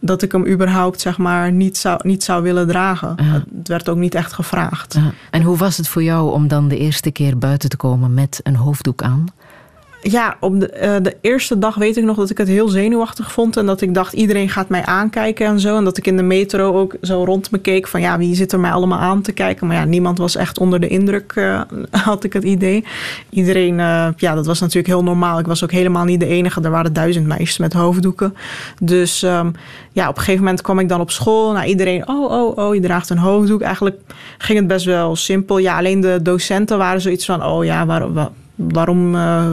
dat ik hem überhaupt zeg maar niet zou, niet zou willen dragen. Het werd ook niet echt gevraagd. En hoe was het voor jou om dan de eerste keer buiten te komen met een hoofddoek aan? Ja, op de, eh, de eerste dag weet ik nog dat ik het heel zenuwachtig vond. En dat ik dacht, iedereen gaat mij aankijken en zo. En dat ik in de metro ook zo rond me keek van... ja, wie zit er mij allemaal aan te kijken? Maar ja, niemand was echt onder de indruk, eh, had ik het idee. Iedereen, eh, ja, dat was natuurlijk heel normaal. Ik was ook helemaal niet de enige. Er waren duizend meisjes met hoofddoeken. Dus ehm, ja, op een gegeven moment kwam ik dan op school. Nou, iedereen, oh, oh, oh, je draagt een hoofddoek. Eigenlijk ging het best wel simpel. Ja, alleen de docenten waren zoiets van... oh ja, waarom... Waar, waarom, eh,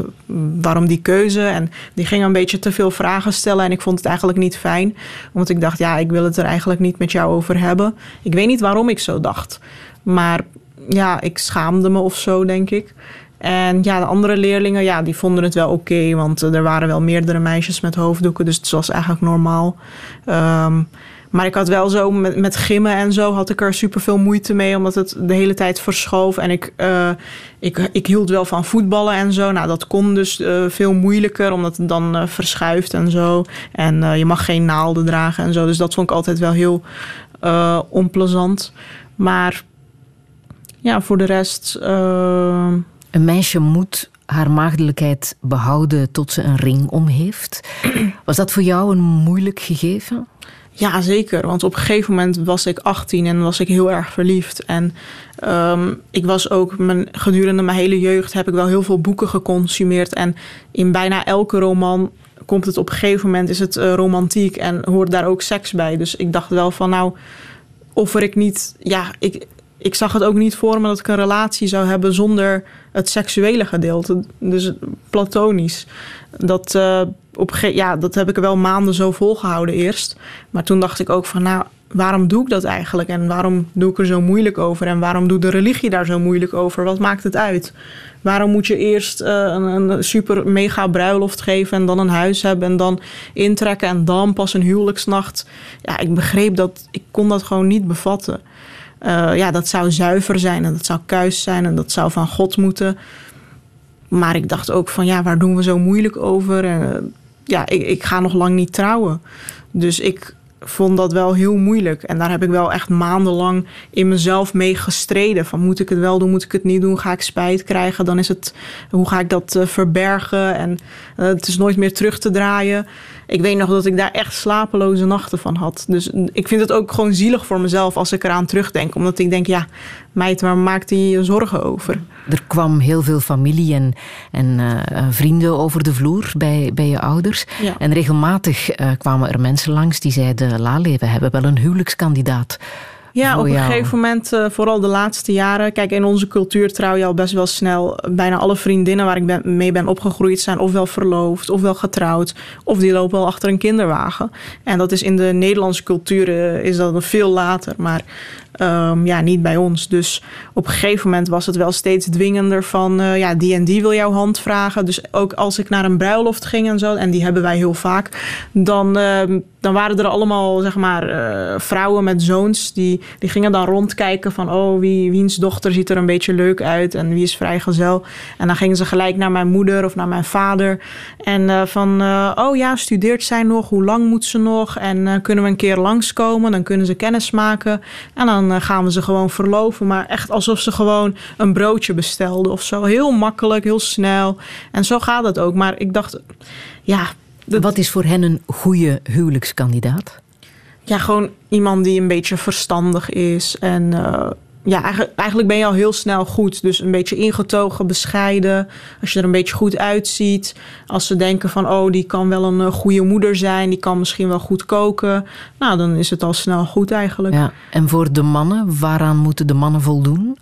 waarom die keuze? En die gingen een beetje te veel vragen stellen. En ik vond het eigenlijk niet fijn. Omdat ik dacht, ja, ik wil het er eigenlijk niet met jou over hebben. Ik weet niet waarom ik zo dacht. Maar ja, ik schaamde me of zo, denk ik. En ja, de andere leerlingen, ja, die vonden het wel oké. want er waren wel meerdere meisjes met hoofddoeken. Dus het was eigenlijk normaal. Ehm, maar ik had wel zo met, met gimmen en zo had ik er super veel moeite mee, omdat het de hele tijd verschoof. En ik, eh, ik, ik hield wel van voetballen en zo. Nou, dat kon dus eh, veel moeilijker, omdat het dan eh, verschuift en zo. En je mag geen naalden dragen en zo. Dus dat vond ik altijd wel heel onplezant. Maar ja, voor de rest. Een meisje moet haar maagdelijkheid behouden tot ze een ring om heeft. Was dat voor jou een moeilijk gegeven? Ja, zeker. Want op een gegeven moment was ik 18 en was ik heel erg verliefd. En ehm, ik was ook mijn, gedurende mijn hele jeugd heb ik wel heel veel boeken geconsumeerd. En in bijna elke roman komt het op een gegeven moment is het eh, romantiek en hoort daar ook seks bij. Dus ik dacht wel van nou, offer ik niet. Ja, ik, ik zag het ook niet voor me dat ik een relatie zou hebben zonder het seksuele gedeelte. Dus platonisch. Dat, eh, op, ja, dat heb ik wel maanden zo volgehouden eerst. Maar toen dacht ik ook van, nou, waarom doe ik dat eigenlijk? En waarom doe ik er zo moeilijk over? En waarom doet de religie daar zo moeilijk over? Wat maakt het uit? Waarom moet je eerst eh, een, een super mega bruiloft geven en dan een huis hebben en dan intrekken en dan pas een huwelijksnacht? Ja, ik begreep dat, ik kon dat gewoon niet bevatten. Eh, ja, dat zou zuiver zijn en dat zou kuis zijn en dat zou van God moeten. Maar ik dacht ook van ja, waar doen we zo moeilijk over? Eh, ja, ik, ik ga nog lang niet trouwen. Dus ik vond dat wel heel moeilijk. En daar heb ik wel echt maandenlang in mezelf mee gestreden. Van moet ik het wel doen, moet ik het niet doen? Ga ik spijt krijgen? Dan is het, hoe ga ik dat eh, verbergen? En eh, het is nooit meer terug te draaien. Ik weet nog dat ik daar echt slapeloze nachten van had. Dus ik vind het ook gewoon zielig voor mezelf als ik eraan terugdenk. Omdat ik denk, ja, meid, waar maakt hij je zorgen over? Er kwam heel veel familie en, en eh, vrienden over de vloer bij, bij je ouders. Ja. En regelmatig kwamen er mensen langs die zeiden... Lale, we hebben wel een huwelijkskandidaat. Ja, op een jou. gegeven moment, eh, vooral de laatste jaren. Kijk, in onze cultuur trouw je al best wel snel. Bijna alle vriendinnen waar ik ben, mee ben opgegroeid zijn ofwel verloofd, ofwel getrouwd. Of die lopen al achter een kinderwagen. En dat is in de Nederlandse cultuur eh, is dat veel later. Maar Ehm, ja, niet bij ons. Dus op een gegeven moment was het wel steeds dwingender van... eh, ja, die en die wil jouw hand vragen. Dus ook als ik naar een bruiloft ging en zo... en die hebben wij heel vaak... dan, ehm, dan waren er allemaal, zeg maar, eh, vrouwen met zoons... Die, die gingen dan rondkijken van... oh, wie, wiens dochter ziet er een beetje leuk uit... en wie is vrijgezel. En dan gingen ze gelijk naar mijn moeder of naar mijn vader... en eh, van, oh ja, studeert zij nog? Hoe lang moet ze nog? En kunnen we een keer langskomen? Dan kunnen ze kennis maken. En dan eh, gaan we ze gewoon verloven. Maar echt alsof ze gewoon een broodje bestelden of zo. Heel makkelijk, heel snel. En zo gaat het ook. Maar ik dacht, ja... Wat is voor hen een goede huwelijkskandidaat? Ja, gewoon iemand die een beetje verstandig is. En eh, ja, eigenlijk, eigenlijk ben je al heel snel goed. Dus een beetje ingetogen, bescheiden. Als je er een beetje goed uitziet. Als ze denken van, oh, die kan wel een eh, goede moeder zijn. Die kan misschien wel goed koken. Nou, dan is het al snel goed eigenlijk. Ja. En voor de mannen, waaraan moeten de mannen voldoen?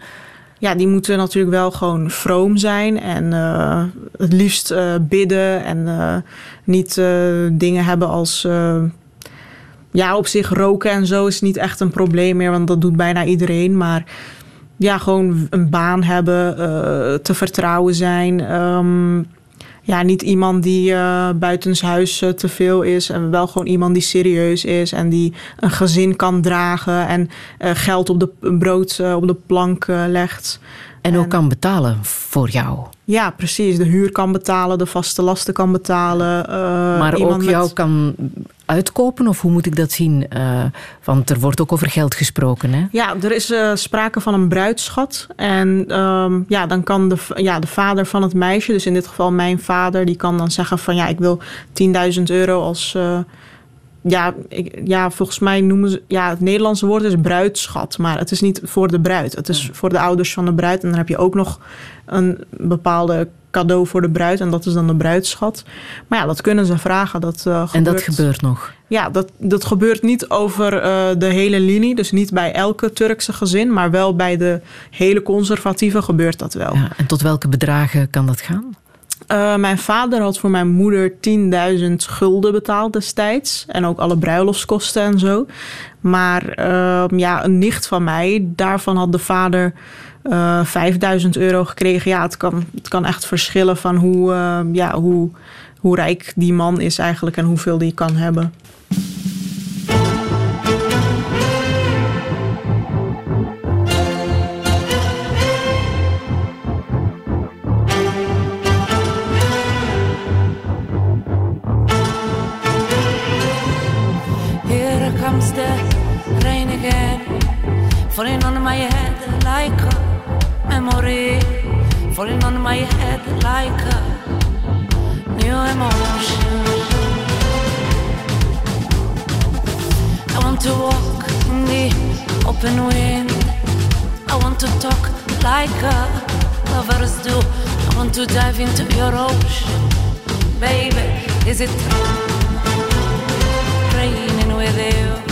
Ja, die moeten natuurlijk wel gewoon vroom zijn. En eh, het liefst eh, bidden. En niet dingen hebben als... ja, op zich roken en zo is niet echt een probleem meer. Want dat doet bijna iedereen. Maar ja, gewoon een baan hebben. eh, te vertrouwen zijn. ehm, ja, niet iemand die eh buitenshuis eh, te veel is. En wel gewoon iemand die serieus is. En die een gezin kan dragen. En geld op de brood op de plank legt. En ook kan betalen voor jou. Ja, precies. De huur kan betalen, de vaste lasten kan betalen. eh, maar ook met- jou kan uitkopen, of hoe moet ik dat zien? Eh, want er wordt ook over geld gesproken, hè? Ja, er is eh, sprake van een bruidschat. En ehm, ja, dan kan de, ja, de vader van het meisje, dus in dit geval mijn vader, die kan dan zeggen van ja, ik wil 10.000 euro als. Ja, ik, ja, volgens mij noemen ze. Ja, het Nederlandse woord is bruidschat. Maar het is niet voor de bruid. Het is voor de ouders van de bruid. En dan heb je ook nog een bepaalde cadeau voor de bruid. En dat is dan de bruidschat. Maar ja, dat kunnen ze vragen. Dat, eh, En dat gebeurt- gebeurt nog. ja, dat, dat gebeurt niet over eh, de hele linie. Dus niet bij elke Turkse gezin. Maar wel bij de hele conservatieve gebeurt dat wel. Ja, en tot welke bedragen kan dat gaan? Eh, mijn vader had voor mijn moeder 10.000 gulden betaald destijds. En ook alle bruiloftskosten en zo. Maar ehm, ja, een nicht van mij, daarvan had de vader eh 5000 euro gekregen. Ja, het kan, het kan echt verschillen van hoe, ehm, ja, hoe, hoe rijk die man is eigenlijk en hoeveel die kan hebben. Falling on my head like a memory, falling on my head like a new emotion. I want to walk in the open wind. I want to talk like a lovers do. I want to dive into your ocean, baby. Is it raining with you?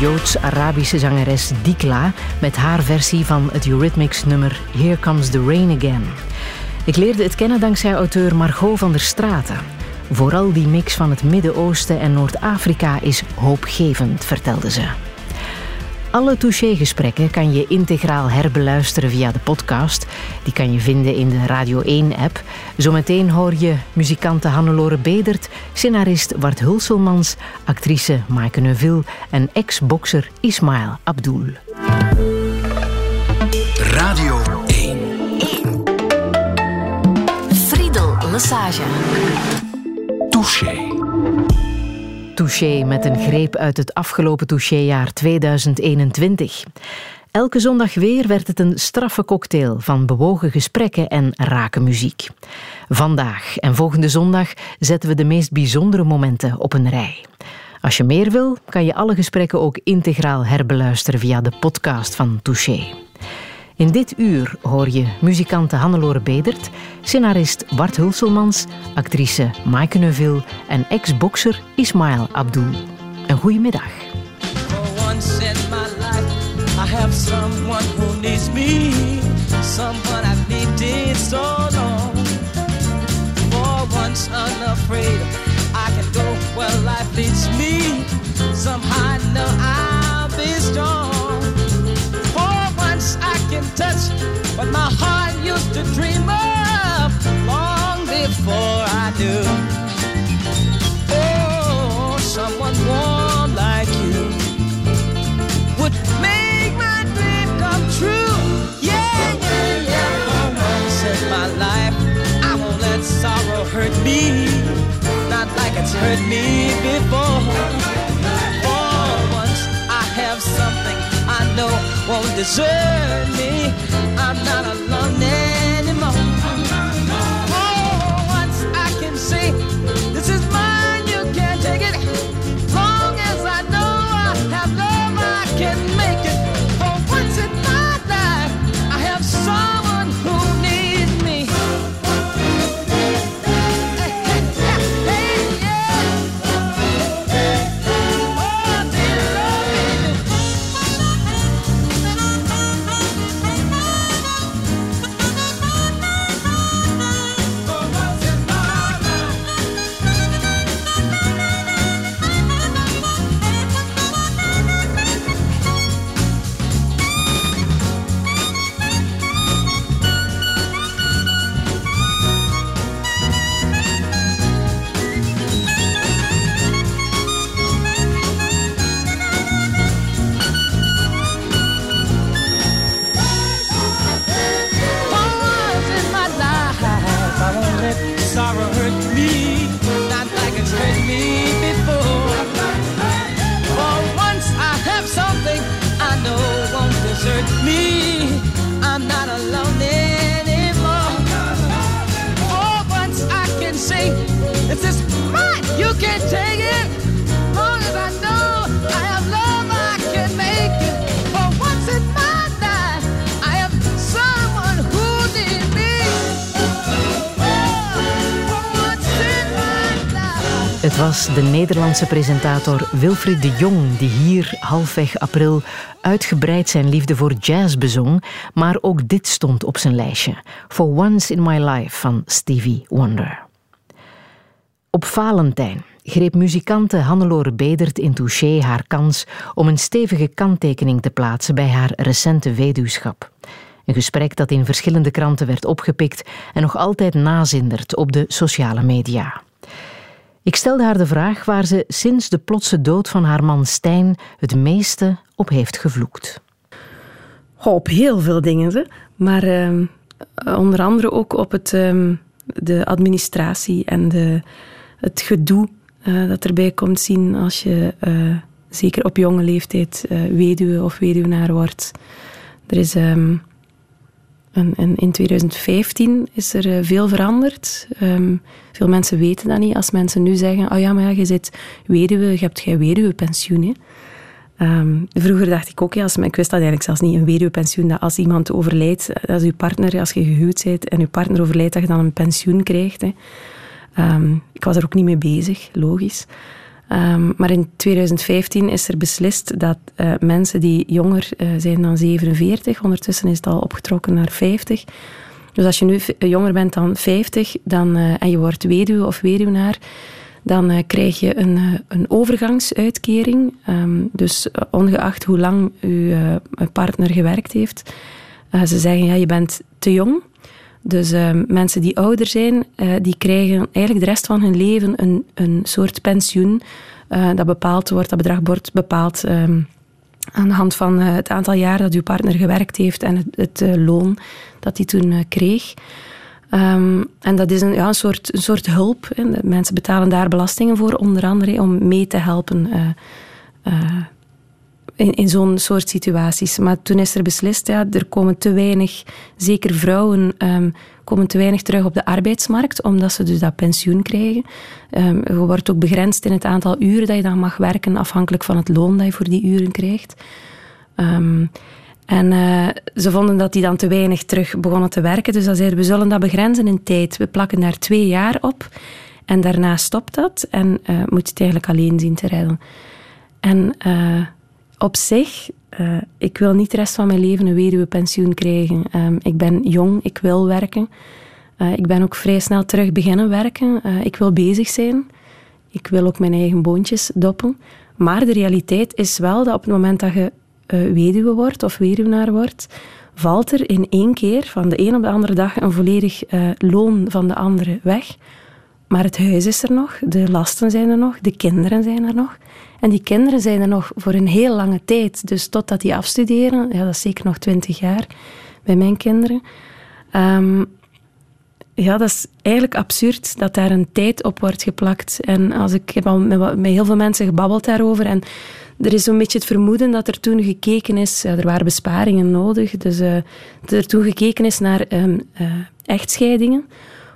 Joods-Arabische zangeres Dikla met haar versie van het Eurythmics nummer Here Comes the Rain Again. Ik leerde het kennen dankzij auteur Margot van der Straten. Vooral die mix van het Midden-Oosten en Noord-Afrika is hoopgevend, vertelde ze. Alle touché-gesprekken kan je integraal herbeluisteren via de podcast. Die kan je vinden in de Radio 1-app. Zometeen hoor je muzikante Hannelore Bedert, scenarist Bart Hulselmans, actrice Maaike Neuville en ex-bokser Ismail Abdul. Radio 1. Friedel Lassage. Touché. Touché met een greep uit het afgelopen touchéjaar 2021. Elke zondag weer werd het een straffe cocktail van bewogen gesprekken en rake muziek. Vandaag en volgende zondag zetten we de meest bijzondere momenten op een rij. Als je meer wil, kan je alle gesprekken ook integraal herbeluisteren via de podcast van Touché. In dit uur hoor je muzikante Hannelore Bedert, scenarist Bart Hulselmans, actrice Maaike Neuville en ex-bokser Ismail Abdul. Een goede middag. Life, I what my heart used to dream of long before I knew. Oh, someone warm like you would make my dream come true. Yeah, yeah, yeah. For once in my life, I won't let sorrow hurt me. Not like it's hurt me before. Won't desert me. I'm not alone eh? De Nederlandse presentator Wilfried de Jong die hier halfweg april uitgebreid zijn liefde voor jazz bezong, maar ook dit stond op zijn lijstje. For Once in My Life van Stevie Wonder. Op Valentijn greep muzikante Hannelore Bedert in Touché haar kans om een stevige kanttekening te plaatsen bij haar recente weduwschap. Een gesprek dat in verschillende kranten werd opgepikt en nog altijd nazindert op de sociale media. Ik stelde haar de vraag waar ze sinds de plotse dood van haar man Stijn het meeste op heeft gevloekt. Op heel veel dingen, ze. maar ehm, onder andere ook op het, ehm, de administratie en de, het gedoe eh, dat erbij komt zien als je eh, zeker op jonge leeftijd eh, weduwe of weduwnaar wordt. Er is ehm, een- in 2015 is er eh, veel veranderd. Ehm, veel mensen weten dat niet. Als mensen nu zeggen, oh ja, maar ja, je zit weduwe, je hebt geen weduwepensioen. Hè. Ehm, vroeger dacht ik ook, ja, als, ik wist dat eigenlijk zelfs niet, een weduwepensioen, dat als iemand overlijdt, als je partner, als je gehuwd bent en je partner overlijdt, dat je dan een pensioen krijgt. Hè. Ehm, ik was er ook niet mee bezig, logisch. Ehm, maar in 2015 is er beslist dat eh, mensen die jonger eh, zijn dan 47, ondertussen is het al opgetrokken naar 50. Dus als je nu v- jonger bent dan 50 dan, eh, en je wordt weduwe of weduwnaar, dan eh, krijg je een, eh, een overgangsuitkering. Ehm, dus eh, ongeacht hoe lang eh, partner gewerkt heeft. Eh, ze zeggen, ja, je bent te jong. Dus ehm, mensen die ouder zijn, eh, die krijgen eigenlijk de rest van hun leven een, een soort pensioen. eh, dat bepaald wordt, dat bedrag wordt bepaald ehm, aan de hand van eh, het aantal jaar dat uw partner gewerkt heeft en het, het loon dat hij toen kreeg. Ehm, en dat is een, ja, een, soort, een soort hulp. Mensen betalen daar belastingen voor, onder andere om mee te helpen in, in zo'n soort situaties. Maar toen is er beslist, ja, er komen te weinig, zeker vrouwen, ehm, komen te weinig terug op de arbeidsmarkt, omdat ze dus dat pensioen krijgen. Ehm, je wordt ook begrensd in het aantal uren dat je dan mag werken, afhankelijk van het loon dat je voor die uren krijgt. Ehm, en eh, ze vonden dat die dan te weinig terug begonnen te werken. Dus dan zeiden we zullen dat begrenzen in tijd. We plakken daar twee jaar op. En daarna stopt dat. En eh, moet je het eigenlijk alleen zien te redden. En eh, op zich, eh, ik wil niet de rest van mijn leven een weduwepensioen krijgen. Ehm, ik ben jong, ik wil werken. Eh, ik ben ook vrij snel terug beginnen werken. Eh, ik wil bezig zijn. Ik wil ook mijn eigen boontjes doppen. Maar de realiteit is wel dat op het moment dat je weduwe wordt of weduwnaar wordt, valt er in één keer van de een op de andere dag een volledig loon van de andere weg. Maar het huis is er nog, de lasten zijn er nog, de kinderen zijn er nog. En die kinderen zijn er nog voor een heel lange tijd. Dus totdat die afstuderen, ja, dat is zeker nog twintig jaar bij mijn kinderen. Ehm, ja, dat is eigenlijk absurd dat daar een tijd op wordt geplakt. En als ik, heb al met, met heel veel mensen gebabbeld daarover. En er is zo'n beetje het vermoeden dat er toen gekeken is. ja, er waren besparingen nodig. Dus eh, dat er toen gekeken is naar ehm, eh, echtscheidingen.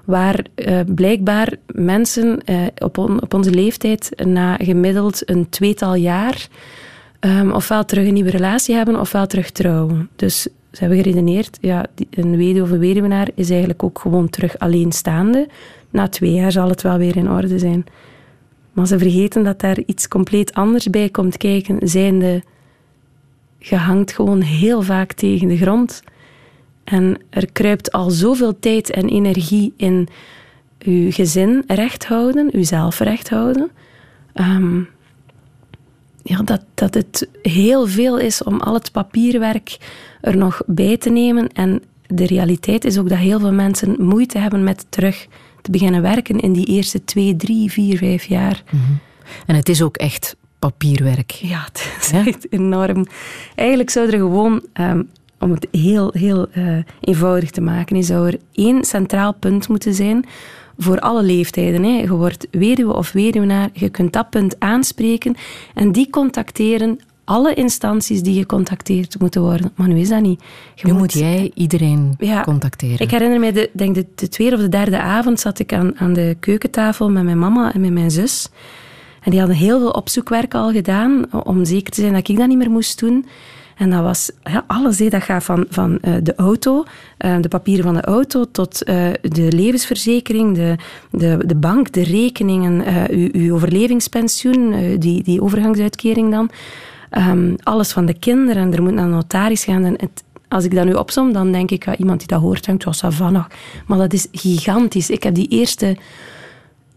Waar eh, blijkbaar mensen eh, op, op onze leeftijd na gemiddeld een tweetal jaar ehm, ofwel terug een nieuwe relatie hebben ofwel terug trouwen. Dus ze hebben geredeneerd, ja, een weduwe of een weduwnaar is eigenlijk ook gewoon terug alleenstaande. Na twee jaar zal het wel weer in orde zijn. Maar ze vergeten dat daar iets compleet anders bij komt kijken, zijnde je hangt gewoon heel vaak tegen de grond. En er kruipt al zoveel tijd en energie in uw gezin recht houden, uzelf recht houden. Ehm, ja, dat, dat het heel veel is om al het papierwerk er nog bij te nemen. En de realiteit is ook dat heel veel mensen moeite hebben met terug te beginnen werken in die eerste twee, drie, vier, vijf jaar. En het is ook echt papierwerk. Ja, het is echt enorm. Eigenlijk zou er gewoon, ehm, om het heel, heel eh, eenvoudig te maken, is, zou er één centraal punt moeten zijn voor alle leeftijden. Hè. Je wordt weduwe of weduwnaar, je kunt dat punt aanspreken en die contacteren alle instanties die gecontacteerd moeten worden. Maar nu is dat niet. Je nu moet, jij iedereen contacteren. Ik herinner me, de, denk de, de tweede of de derde avond zat ik aan, aan de keukentafel met mijn mama en met mijn zus. En die hadden heel veel opzoekwerk al gedaan om zeker te zijn dat ik dat niet meer moest doen. En dat was ja, alles. Hè. Dat gaat van, van uh, de auto, uh, de papieren van de auto, tot uh, de levensverzekering, de, de, de bank, de rekeningen, uw, uw overlevingspensioen, die, die overgangsuitkering dan. Um, alles van de kinderen. Er moet naar een notaris gaan. En als ik dat nu opsom, dan denk ik, iemand die dat hoort, denkt, was nog. Maar dat is gigantisch. Ik heb die eerste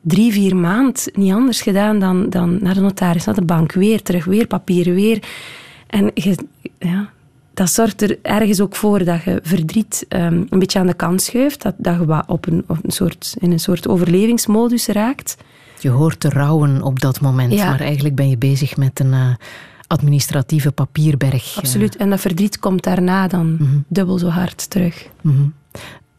drie, vier maand niet anders gedaan dan, dan naar de notaris, naar de bank, weer terug, weer papieren, weer. En je, ja, dat zorgt er ergens ook voor dat je verdriet um, een beetje aan de kant schuift, dat, dat je op een, op een soort, in een soort overlevingsmodus raakt. Je hoort te rouwen op dat moment, ja. maar eigenlijk ben je bezig met een uh, administratieve papierberg. Absoluut, en dat verdriet komt daarna dan mm -hmm. dubbel zo hard terug. Mm -hmm.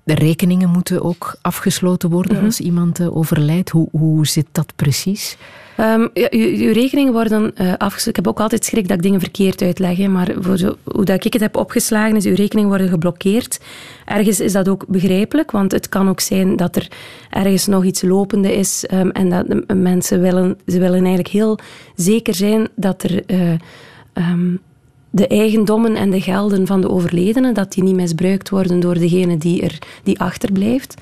De rekeningen moeten ook afgesloten worden mm -hmm. als iemand uh, overlijdt. Hoe, hoe zit dat precies? Um, ja, uw, rekeningen worden uh, afgesloten. Ik heb ook altijd schrik dat ik dingen verkeerd uitleg. Hè, maar voor zo, hoe dat ik het heb opgeslagen, is uw rekeningen worden geblokkeerd. Ergens is dat ook begrijpelijk, want het kan ook zijn dat er ergens nog iets lopende is um, en dat de, mensen willen, ze willen eigenlijk heel zeker zijn dat er... Uh, um, de eigendommen en de gelden van de overledene, dat die niet misbruikt worden door degene die, er, die achterblijft.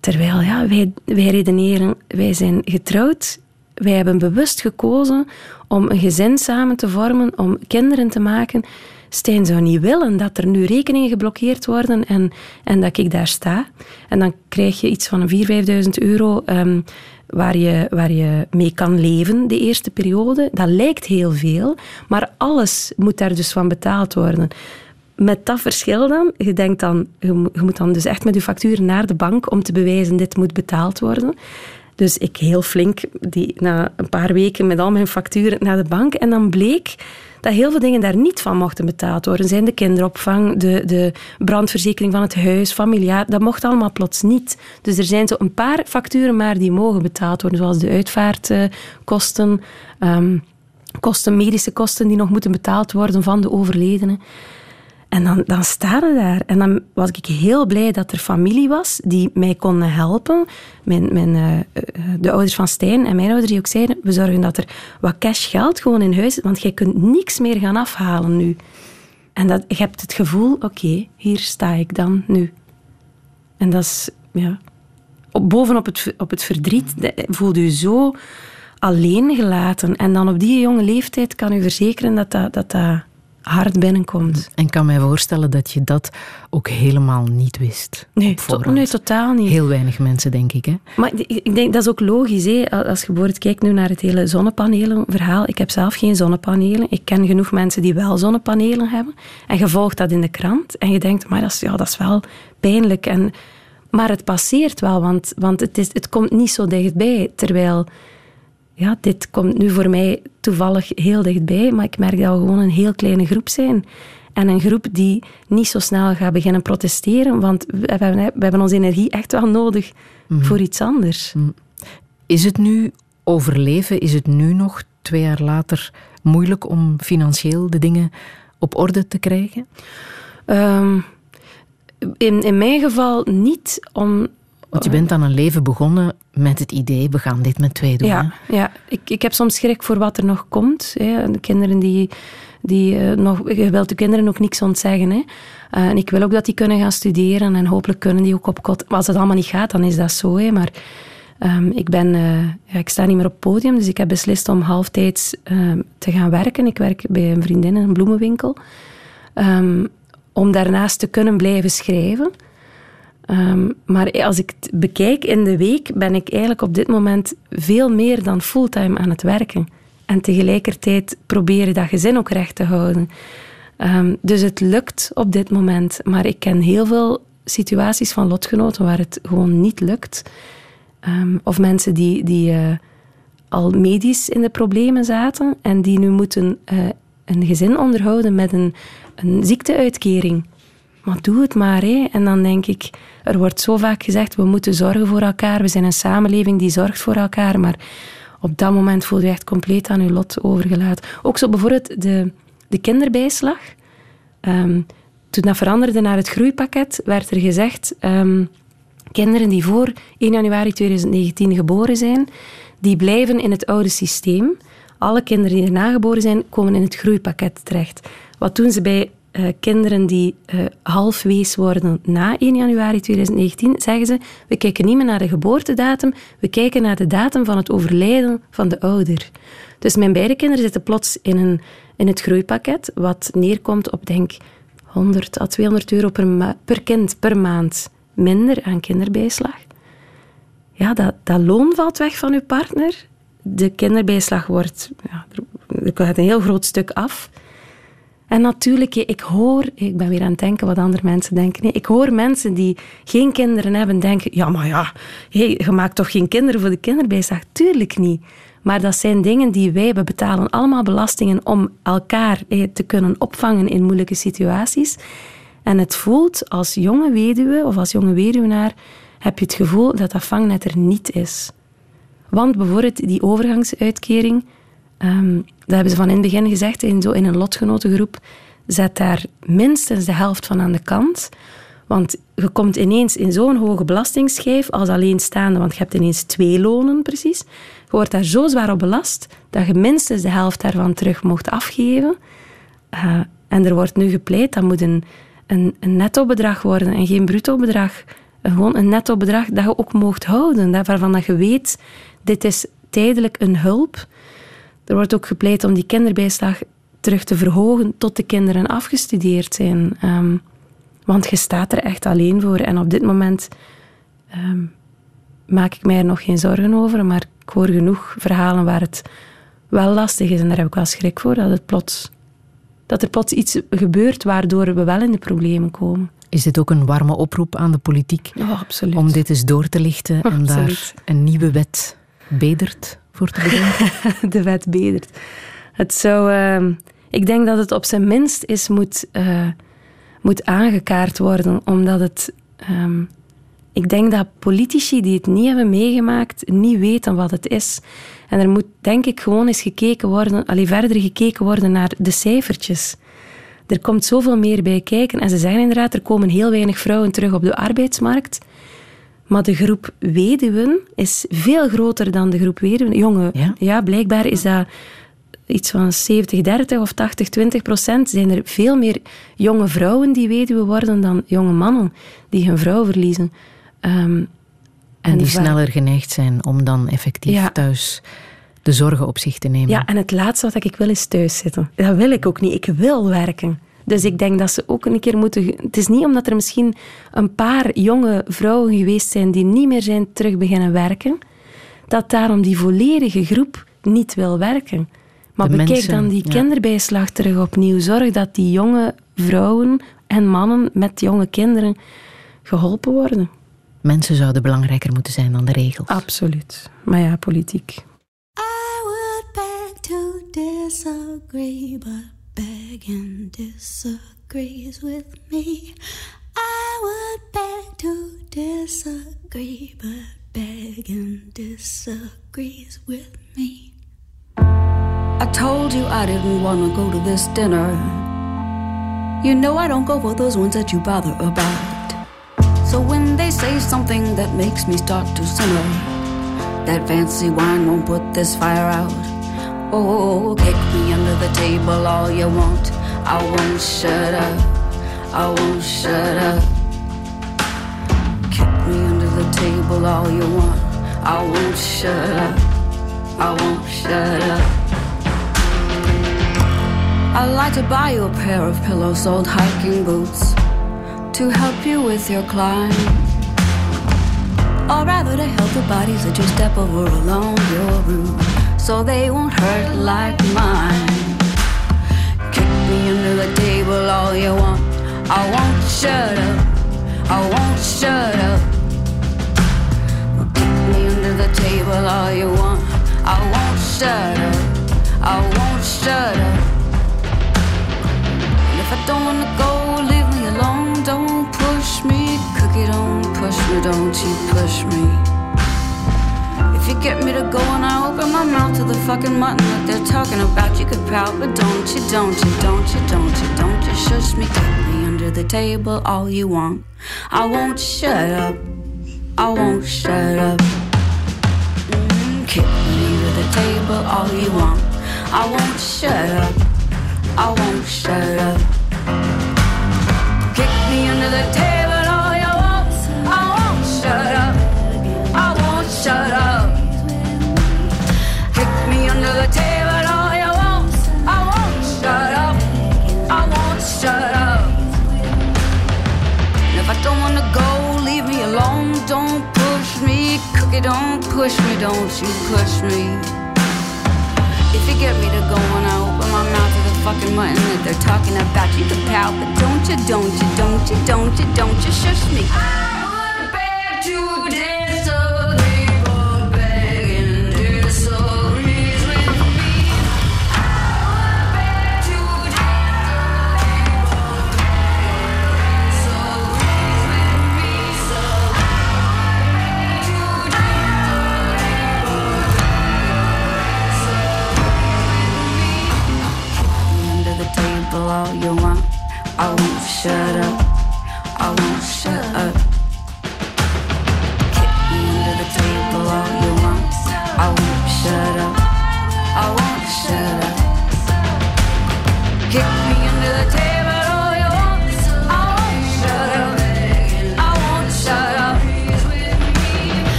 Terwijl ja, wij, wij redeneren, wij zijn getrouwd, wij hebben bewust gekozen om een gezin samen te vormen, om kinderen te maken. Stijn zou niet willen dat er nu rekeningen geblokkeerd worden en, en dat ik daar sta. En dan krijg je iets van 4.000, 5.000 euro um, waar, je, waar je mee kan leven de eerste periode. Dat lijkt heel veel, maar alles moet daar dus van betaald worden. Met dat verschil dan, je, denkt dan, je moet dan dus echt met je factuur naar de bank om te bewijzen dit moet betaald worden. Dus ik heel flink die, na een paar weken met al mijn facturen naar de bank. En dan bleek dat heel veel dingen daar niet van mochten betaald worden. Zijn de kinderopvang, de, de brandverzekering van het huis, familiaar. Dat mocht allemaal plots niet. Dus er zijn zo een paar facturen maar die mogen betaald worden. Zoals de uitvaartkosten, um, kosten, medische kosten die nog moeten betaald worden van de overledene. En dan, dan sta je daar. En dan was ik heel blij dat er familie was die mij konden helpen. Mijn, mijn, uh, de ouders van Stijn en mijn ouders die ook zeiden, we zorgen dat er wat cash geld gewoon in huis is, want jij kunt niks meer gaan afhalen nu. En dat, je hebt het gevoel, oké, hier sta ik dan nu. En dat is, ja... Op, bovenop het, op het verdriet voelde je zo alleen gelaten. En dan op die jonge leeftijd kan u verzekeren dat dat, dat, dat hard binnenkomt. En ik kan mij voorstellen dat je dat ook helemaal niet wist. Nee, to nee totaal niet. Heel weinig mensen, denk ik. Hè? Maar ik denk, dat is ook logisch. Hè? Als je bijvoorbeeld kijkt nu naar het hele zonnepanelenverhaal. Ik heb zelf geen zonnepanelen. Ik ken genoeg mensen die wel zonnepanelen hebben. En je volgt dat in de krant. En je denkt, maar dat is, ja, dat is wel pijnlijk. En, maar het passeert wel, want, want het, is, het komt niet zo dichtbij. Terwijl ja, dit komt nu voor mij toevallig heel dichtbij, maar ik merk dat we gewoon een heel kleine groep zijn. En een groep die niet zo snel gaat beginnen protesteren, want we hebben, we hebben onze energie echt wel nodig mm -hmm. voor iets anders. Mm. Is het nu overleven? Is het nu nog, twee jaar later, moeilijk om financieel de dingen op orde te krijgen? Um, in, in mijn geval niet, om, want je bent aan een leven begonnen met het idee, we gaan dit met twee doen. Ja, ja. Ik, ik heb soms schrik voor wat er nog komt. Hè. De kinderen die, die uh, nog... Je wilt de kinderen ook niks ontzeggen. Hè. Uh, en ik wil ook dat die kunnen gaan studeren en hopelijk kunnen die ook op kot... Maar als het allemaal niet gaat, dan is dat zo. Hè. Maar um, ik, ben, uh, ja, ik sta niet meer op het podium, dus ik heb beslist om halftijds ehm, te gaan werken. Ik werk bij een vriendin in een bloemenwinkel. Um, om daarnaast te kunnen blijven schrijven... Um, maar als ik het bekijk in de week, ben ik eigenlijk op dit moment veel meer dan fulltime aan het werken. En tegelijkertijd proberen dat gezin ook recht te houden. Um, dus het lukt op dit moment. Maar ik ken heel veel situaties van lotgenoten waar het gewoon niet lukt. Um, of mensen die, die uh, al medisch in de problemen zaten en die nu moeten uh, een gezin onderhouden met een, een ziekteuitkering maar doe het maar. En dan denk ik, er wordt zo vaak gezegd, we moeten zorgen voor elkaar. We zijn een samenleving die zorgt voor elkaar. Maar op dat moment voel je echt compleet aan je lot overgelaten. Ook zo bijvoorbeeld de, de kinderbijslag. Ehm, toen dat veranderde naar het groeipakket, werd er gezegd... ehm, kinderen die voor 1 januari 2019 geboren zijn, die blijven in het oude systeem. Alle kinderen die erna geboren zijn, komen in het groeipakket terecht. Wat doen ze bij eh, kinderen die eh, half wees worden na 1 januari 2019? Zeggen ze, we kijken niet meer naar de geboortedatum, we kijken naar de datum van het overlijden van de ouder. Dus mijn beide kinderen zitten plots in, een, in het groeipakket, wat neerkomt op, denk 100 à 200 euro per, per kind per maand minder aan kinderbijslag. Ja, dat, dat loon valt weg van uw partner. De kinderbijslag wordt... Ja, er gaat een heel groot stuk af. En natuurlijk, ik hoor... Ik ben weer aan het denken wat andere mensen denken. Ik hoor mensen die geen kinderen hebben denken... Ja, maar ja, je maakt toch geen kinderen voor de kinderbijslag? Tuurlijk niet. Maar dat zijn dingen die wij... We betalen allemaal belastingen om elkaar te kunnen opvangen in moeilijke situaties. En het voelt als jonge weduwe of als jonge weduwnaar... heb je het gevoel dat dat vangnet er niet is. Want bijvoorbeeld die overgangsuitkering... ehm, dat hebben ze van in het begin gezegd, in, zo in een lotgenotengroep... Zet daar minstens de helft van aan de kant... Want je komt ineens in zo'n hoge belastingsschijf als alleenstaande, want je hebt ineens twee lonen precies. Je wordt daar zo zwaar op belast dat je minstens de helft daarvan terug mocht afgeven. Uh, en er wordt nu gepleit, dat moet een, een, een netto-bedrag worden en geen bruto-bedrag. Gewoon een netto-bedrag dat je ook mocht houden, waarvan dat je weet, dit is tijdelijk een hulp. Er wordt ook gepleit om die kinderbijslag terug te verhogen tot de kinderen afgestudeerd zijn. Um, want je staat er echt alleen voor. En op dit moment um, maak ik mij er nog geen zorgen over. Maar ik hoor genoeg verhalen waar het wel lastig is. En daar heb ik wel schrik voor. Dat, het plots, dat er plots iets gebeurt waardoor we wel in de problemen komen. Is dit ook een warme oproep aan de politiek? Oh, absoluut. Om dit eens door te lichten en Absoluut. daar een nieuwe wet bedert voor te bedenken? de wet bedert. Het zou... Uh, ik denk dat het op zijn minst is moet... Uh, moet aangekaart worden, omdat het. Um, ik denk dat politici die het niet hebben meegemaakt, niet weten wat het is. En er moet, denk ik, gewoon eens gekeken worden, alleen verder gekeken worden naar de cijfertjes. Er komt zoveel meer bij kijken. En ze zeggen inderdaad, er komen heel weinig vrouwen terug op de arbeidsmarkt. Maar de groep weduwen is veel groter dan de groep weduwen. Jongen, ja, ja blijkbaar is dat iets van 70, 30 of 80, 20 procent zijn er veel meer jonge vrouwen die weduwe worden dan jonge mannen die hun vrouw verliezen. Um, en, en die sneller geneigd zijn om dan effectief ja. thuis de zorgen op zich te nemen. Ja, en het laatste wat ik wil is thuis zitten. Dat wil ik ook niet. Ik wil werken. Dus ik denk dat ze ook een keer moeten... Het is niet omdat er misschien een paar jonge vrouwen geweest zijn die niet meer zijn terug beginnen werken, dat daarom die volledige groep niet wil werken. Maar de bekijk mensen, dan die ja. kinderbijslag terug opnieuw. Zorg dat die jonge vrouwen en mannen met jonge kinderen geholpen worden. Mensen zouden belangrijker moeten zijn dan de regels. Absoluut. Maar ja, politiek. I would beg to disagree, but begging disagrees with me. I would beg to disagree, but begging disagrees with me. I told you I didn't want to go to this dinner. You know I don't go for those ones that you bother about. So when they say something that makes me start to simmer, that fancy wine won't put this fire out. Oh, kick me under the table all you want. I won't shut up. I won't shut up. Kick me under the table all you want. I won't shut up. I won't shut up. I'd like to buy you a pair of pillows, old hiking boots to help you with your climb. Or rather to help the bodies that you step over along your route so they won't hurt like mine. Kick me under the table all you want. I won't shut up. I won't shut up. Kick me under the table all you want. I won't shut up. I won't shut up. And If I don't wanna go, leave me alone. Don't push me, cookie. Don't push me, don't you push me. If you get me to go and I open my mouth. To the fucking mutton that they're talking about. You could pout, but don't you, don't you, don't you, don't you, don't you shush me. Kick me under the table all you want. I won't shut up. I won't shut up. Mm, kick me under the table all you want. I won't shut up. I won't shut up. Kick me under the table cookie. Don't push me. Don't you push me. If you get me to go when I open my mouth to the fucking mutton that they're talking about, you can pout, but don't you, don't you, don't you, don't you, don't you shush me. I beg to disagree, all you want. I won't shut up. I won't shut up.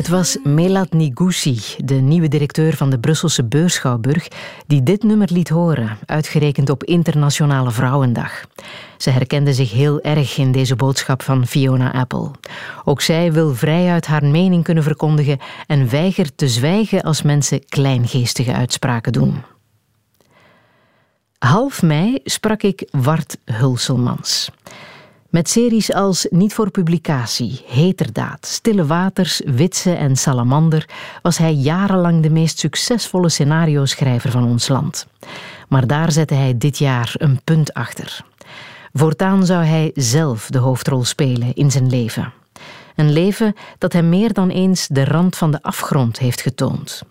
Het was Melat Nigousi, de nieuwe directeur van de Brusselse Beurschouwburg, die dit nummer liet horen, uitgerekend op Internationale Vrouwendag. Ze herkende zich heel erg in deze boodschap van Fiona Apple. Ook zij wil vrijuit haar mening kunnen verkondigen en weigert te zwijgen als mensen kleingeestige uitspraken doen. Half mei sprak ik Wart Hulselmans. Met series als Niet voor publicatie, Heterdaad, Stille Waters, Witse en Salamander was hij jarenlang de meest succesvolle scenario-schrijver van ons land. Maar daar zette hij dit jaar een punt achter. Voortaan zou hij zelf de hoofdrol spelen in zijn leven. Een leven dat hem meer dan eens de rand van de afgrond heeft getoond.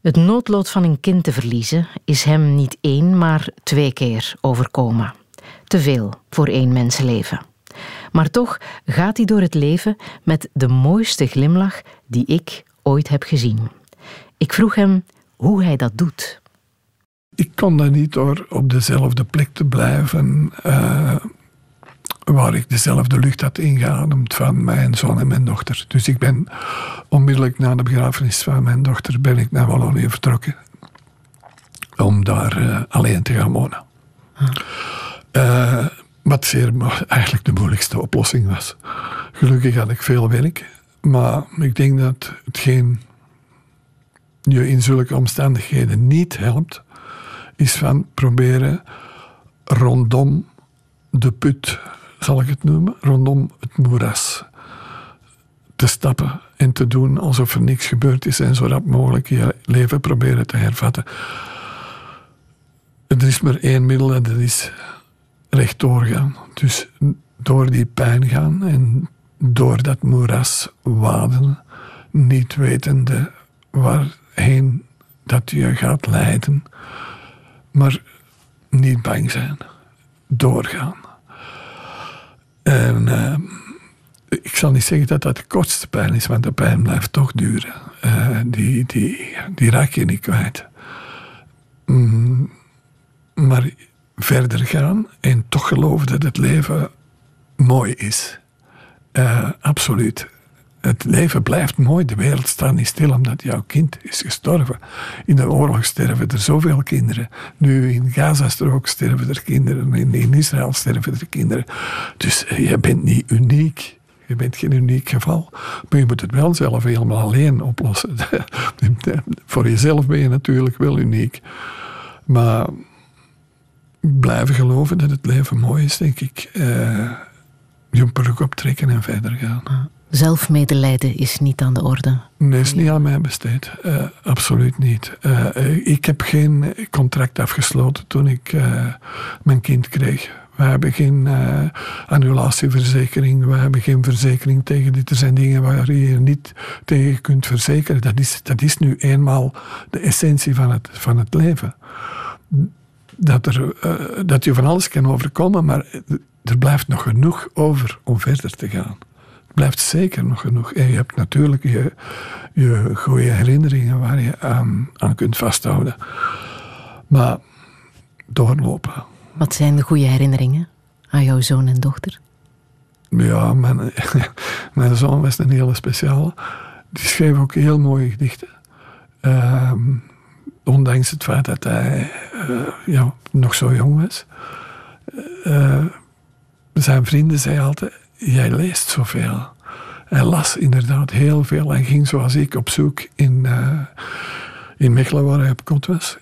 Het noodlot van een kind te verliezen is hem niet één, maar twee keer overkomen. Te veel voor één mensenleven. Maar toch gaat hij door het leven met de mooiste glimlach die ik ooit heb gezien. Ik vroeg hem hoe hij dat doet. Ik kon dat niet door op dezelfde plek te blijven eh, waar ik dezelfde lucht had ingeademd van mijn zoon en mijn dochter. Dus ik ben onmiddellijk na de begrafenis van mijn dochter ben ik naar Wallonië vertrokken om daar eh, alleen te gaan wonen. Eh, wat zeer, eigenlijk de moeilijkste oplossing was. Gelukkig had ik veel werk, maar ik denk dat hetgeen je in zulke omstandigheden niet helpt, is van proberen rondom de put, zal ik het noemen, rondom het moeras te stappen en te doen alsof er niks gebeurd is en zo rap mogelijk je leven proberen te hervatten. Er is maar één middel en dat is rechtdoor gaan. Dus door die pijn gaan en door dat moeras waden, niet wetende waarheen dat je gaat leiden, maar niet bang zijn. Doorgaan. En eh, ik zal niet zeggen dat dat de kortste pijn is, want de pijn blijft toch duren. Eh, die, die, die raak je niet kwijt. Mm, maar verder gaan en toch geloven dat het leven mooi is. Eh, absoluut. Het leven blijft mooi. De wereld staat niet stil omdat jouw kind is gestorven. In de oorlog sterven er zoveel kinderen. Nu in Gazastrook sterven er kinderen. In, Israël sterven er kinderen. Dus eh, je bent niet uniek. Je bent geen uniek geval. Maar je moet het wel zelf helemaal alleen oplossen. Voor jezelf ben je natuurlijk wel uniek. Maar blijven geloven dat het leven mooi is, denk ik. Eh je broek optrekken en verder gaan. Zelfmedelijden is niet aan de orde. Nee, is niet aan mij besteed. Eh, absoluut niet. Eh, ik heb geen contract afgesloten toen ik eh, mijn kind kreeg. We hebben geen annulatieverzekering, we hebben geen verzekering tegen dit. Er zijn dingen waar je je niet tegen kunt verzekeren. Dat is, dat is nu eenmaal de essentie van het, van het leven. Dat, er, eh, dat je van alles kan overkomen, maar er blijft nog genoeg over om verder te gaan. Er blijft zeker nog genoeg. En je hebt natuurlijk je, je goede herinneringen waar je aan, aan kunt vasthouden. Maar doorlopen. Wat zijn de goede herinneringen aan jouw zoon en dochter? Ja, mijn, mijn zoon was een hele speciale. Die schreef ook heel mooie gedichten. Ehm, ondanks het feit dat hij eh, ja, nog zo jong was. Eh, zijn vrienden zeiden altijd, jij leest zoveel. Hij las inderdaad heel veel. Hij ging zoals ik op zoek in, uh, in Mechelen, waar hij op kot was.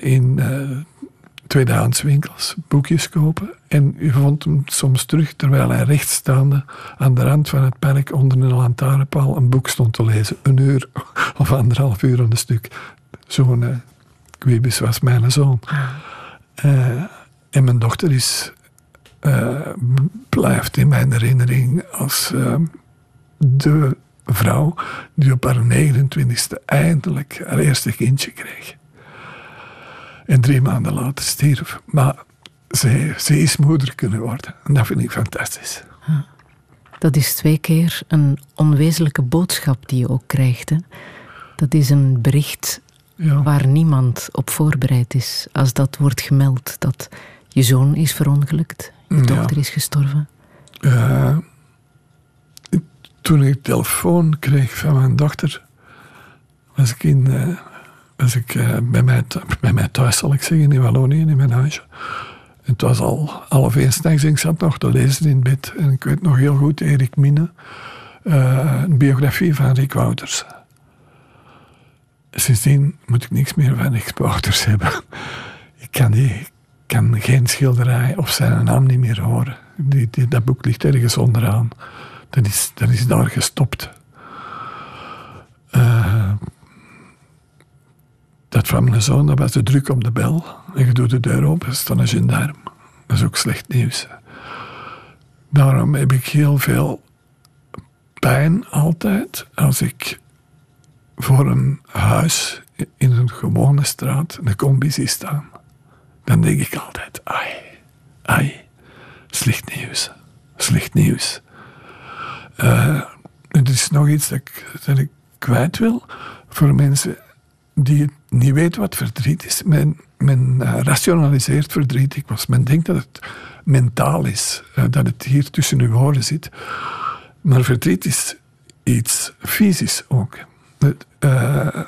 in tweedehands winkels boekjes kopen. En je vond hem soms terug terwijl hij rechtstaande aan de rand van het park onder een lantaarnpaal een boek stond te lezen. Een uur of anderhalf uur aan een stuk. Zo'n uh, Quibus was mijn zoon. Uh, en mijn dochter is, uh, blijft in mijn herinnering als de vrouw die op haar 29ste eindelijk haar eerste kindje kreeg. En drie maanden later stierf. Maar ze, ze is moeder kunnen worden. En dat vind ik fantastisch. Dat is twee keer een onwezenlijke boodschap die je ook krijgt. Hè? Dat is een bericht ja. waar niemand op voorbereid is. Als dat wordt gemeld, dat je zoon is verongelukt, je dochter is gestorven. Uh, toen ik telefoon kreeg van mijn dochter, was ik in, uh, was ik uh, bij, mij, bij mij thuis, zal ik zeggen, in Wallonië, in mijn huisje. En het was al half één s'nachts en ik zat nog te lezen in bed. En ik weet nog heel goed, Erik Minne, een biografie van Rick Wouters. Sindsdien moet ik niks meer van Wouters hebben. Ik kan, geen schilderij of zijn naam niet meer horen. Die, dat boek ligt ergens onderaan. Dat is, dat daar gestopt. Uh, dat van mijn zoon, dat was de druk op de bel. En je doet de deur open, er staat een gendarm. Dat is ook slecht nieuws. Daarom heb ik heel veel pijn altijd als ik voor een huis in een gewone straat een combi zie staan. Dan denk ik altijd, ai, ai, slecht nieuws, slecht nieuws. Uh, er is nog iets dat ik, kwijt wil voor mensen die niet weten wat verdriet is. Men, men uh, rationaliseert verdriet dikwijls. Men denkt dat het mentaal is, uh, dat het hier tussen uw oren zit. Maar verdriet is iets fysisch ook. Uh,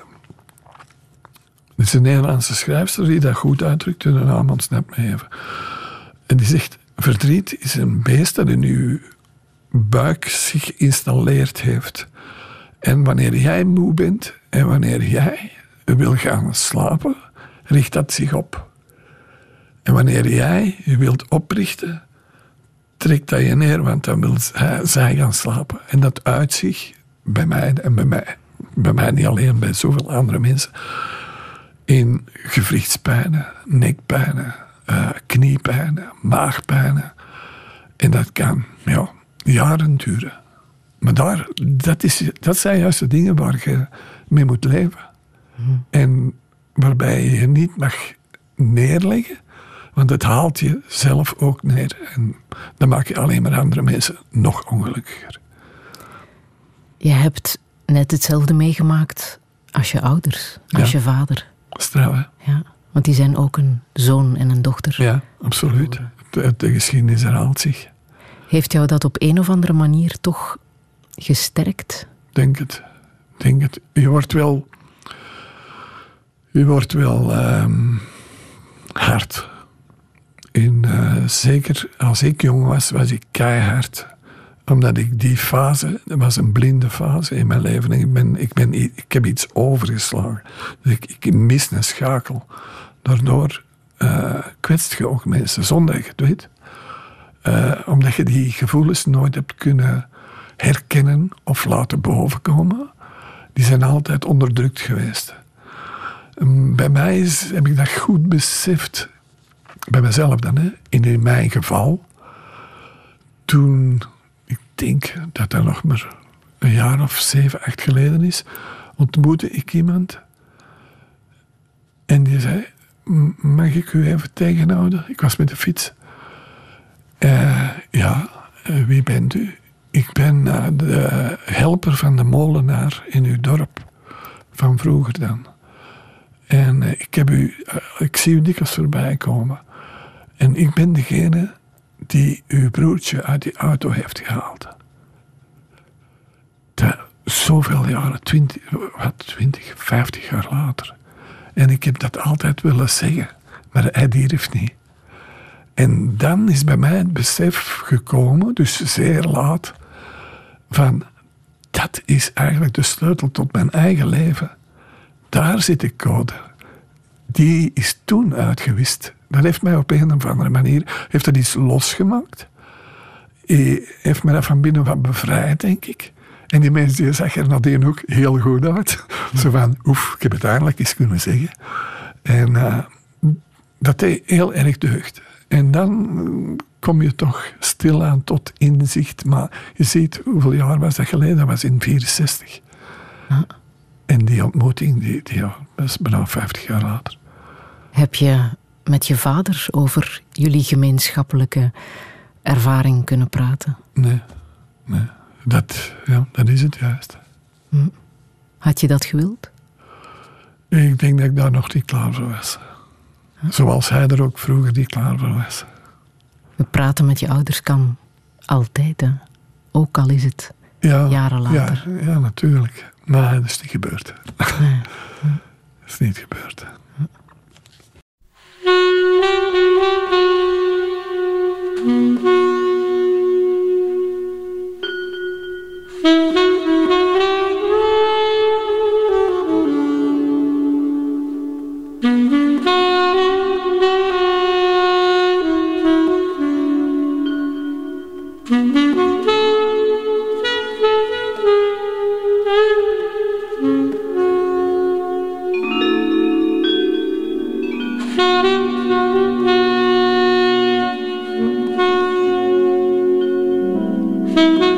is een Nederlandse schrijfster die dat goed uitdrukt, de naam ontsnapt me even. En die zegt, verdriet is een beest dat in uw buik zich geïnstalleerd heeft. En wanneer jij moe bent en wanneer jij wil gaan slapen, richt dat zich op. En wanneer jij je wilt oprichten, trekt dat je neer, want dan wil zij gaan slapen. En dat uit zich bij mij en bij mij, bij mij niet alleen, bij zoveel andere mensen, in gewrichtspijnen, nekpijnen, uh, kniepijnen, maagpijnen. En dat kan ja, jaren duren. Maar daar, dat, is, dat zijn juist de dingen waar je mee moet leven. En waarbij je je niet mag neerleggen, want het haalt je zelf ook neer. En dan maak je alleen maar andere mensen nog ongelukkiger. Je hebt net hetzelfde meegemaakt als je ouders, als je vader. Straf, hè? Ja, want die zijn ook een zoon en een dochter. Ja, absoluut. De, de geschiedenis herhaalt zich. Heeft jou dat op een of andere manier toch gesterkt? Denk het. Denk het. Je wordt wel u wordt wel um, hard. In, uh, zeker als ik jong was, was ik keihard. Omdat ik die fase, dat was een blinde fase in mijn leven. Ik, ben, ik, ben, ik heb iets overgeslagen. Dus ik, ik mis een schakel. Daardoor uh, kwetst je ook mensen zonder dat je het weet. Uh, omdat je die gevoelens nooit hebt kunnen herkennen of laten bovenkomen. Die zijn altijd onderdrukt geweest. Bij mij is, heb ik dat goed beseft bij mezelf dan, hè, in, mijn geval, toen, denk dat dat nog maar een jaar of zeven, acht geleden is, ontmoette ik iemand en die zei, "M- mag ik u even tegenhouden? Ik was met de fiets. Eh, ja, eh, wie bent u? Ik ben eh, de helper van de molenaar in uw dorp. Van vroeger dan. En ik, heb u, ik zie u dikwijls voorbij komen. En ik ben degene die uw broertje uit die auto heeft gehaald. Dat, zoveel jaren, twintig, wat, twintig, vijftig jaar later. En ik heb dat altijd willen zeggen, maar hij durft niet. En dan is bij mij het besef gekomen, dus zeer laat, van dat is eigenlijk de sleutel tot mijn eigen leven. Daar zit de code. Die is toen uitgewist. Dat heeft mij op een of andere manier heeft dat iets losgemaakt. Eh, Heeft mij dat van binnen van bevrijd, denk ik. En die mensen die zag er nadien ook heel goed uit. Zo van, oef, ik heb het eindelijk eens kunnen zeggen. En eh, dat deed heel erg deugd. En dan eh, kom je toch stilaan tot inzicht. Maar je ziet, hoeveel jaar was dat geleden? Dat was in 64. En die ontmoeting, die, die, ja, dat is bijna 50 jaar later. Heb je met je vader over jullie gemeenschappelijke ervaring kunnen praten? Nee, nee. Dat, ja, dat is het juist. Hm. Had je dat gewild? Ik denk dat ik daar nog niet klaar voor was. Zoals hij er ook vroeger niet klaar voor was. We praten met je ouders kan altijd, hè? Ook al is het Ja, jaren later. Ja, ja, natuurlijk. Maar dat is niet gebeurd. Dat is niet gebeurd. Mm-hmm. Muziek van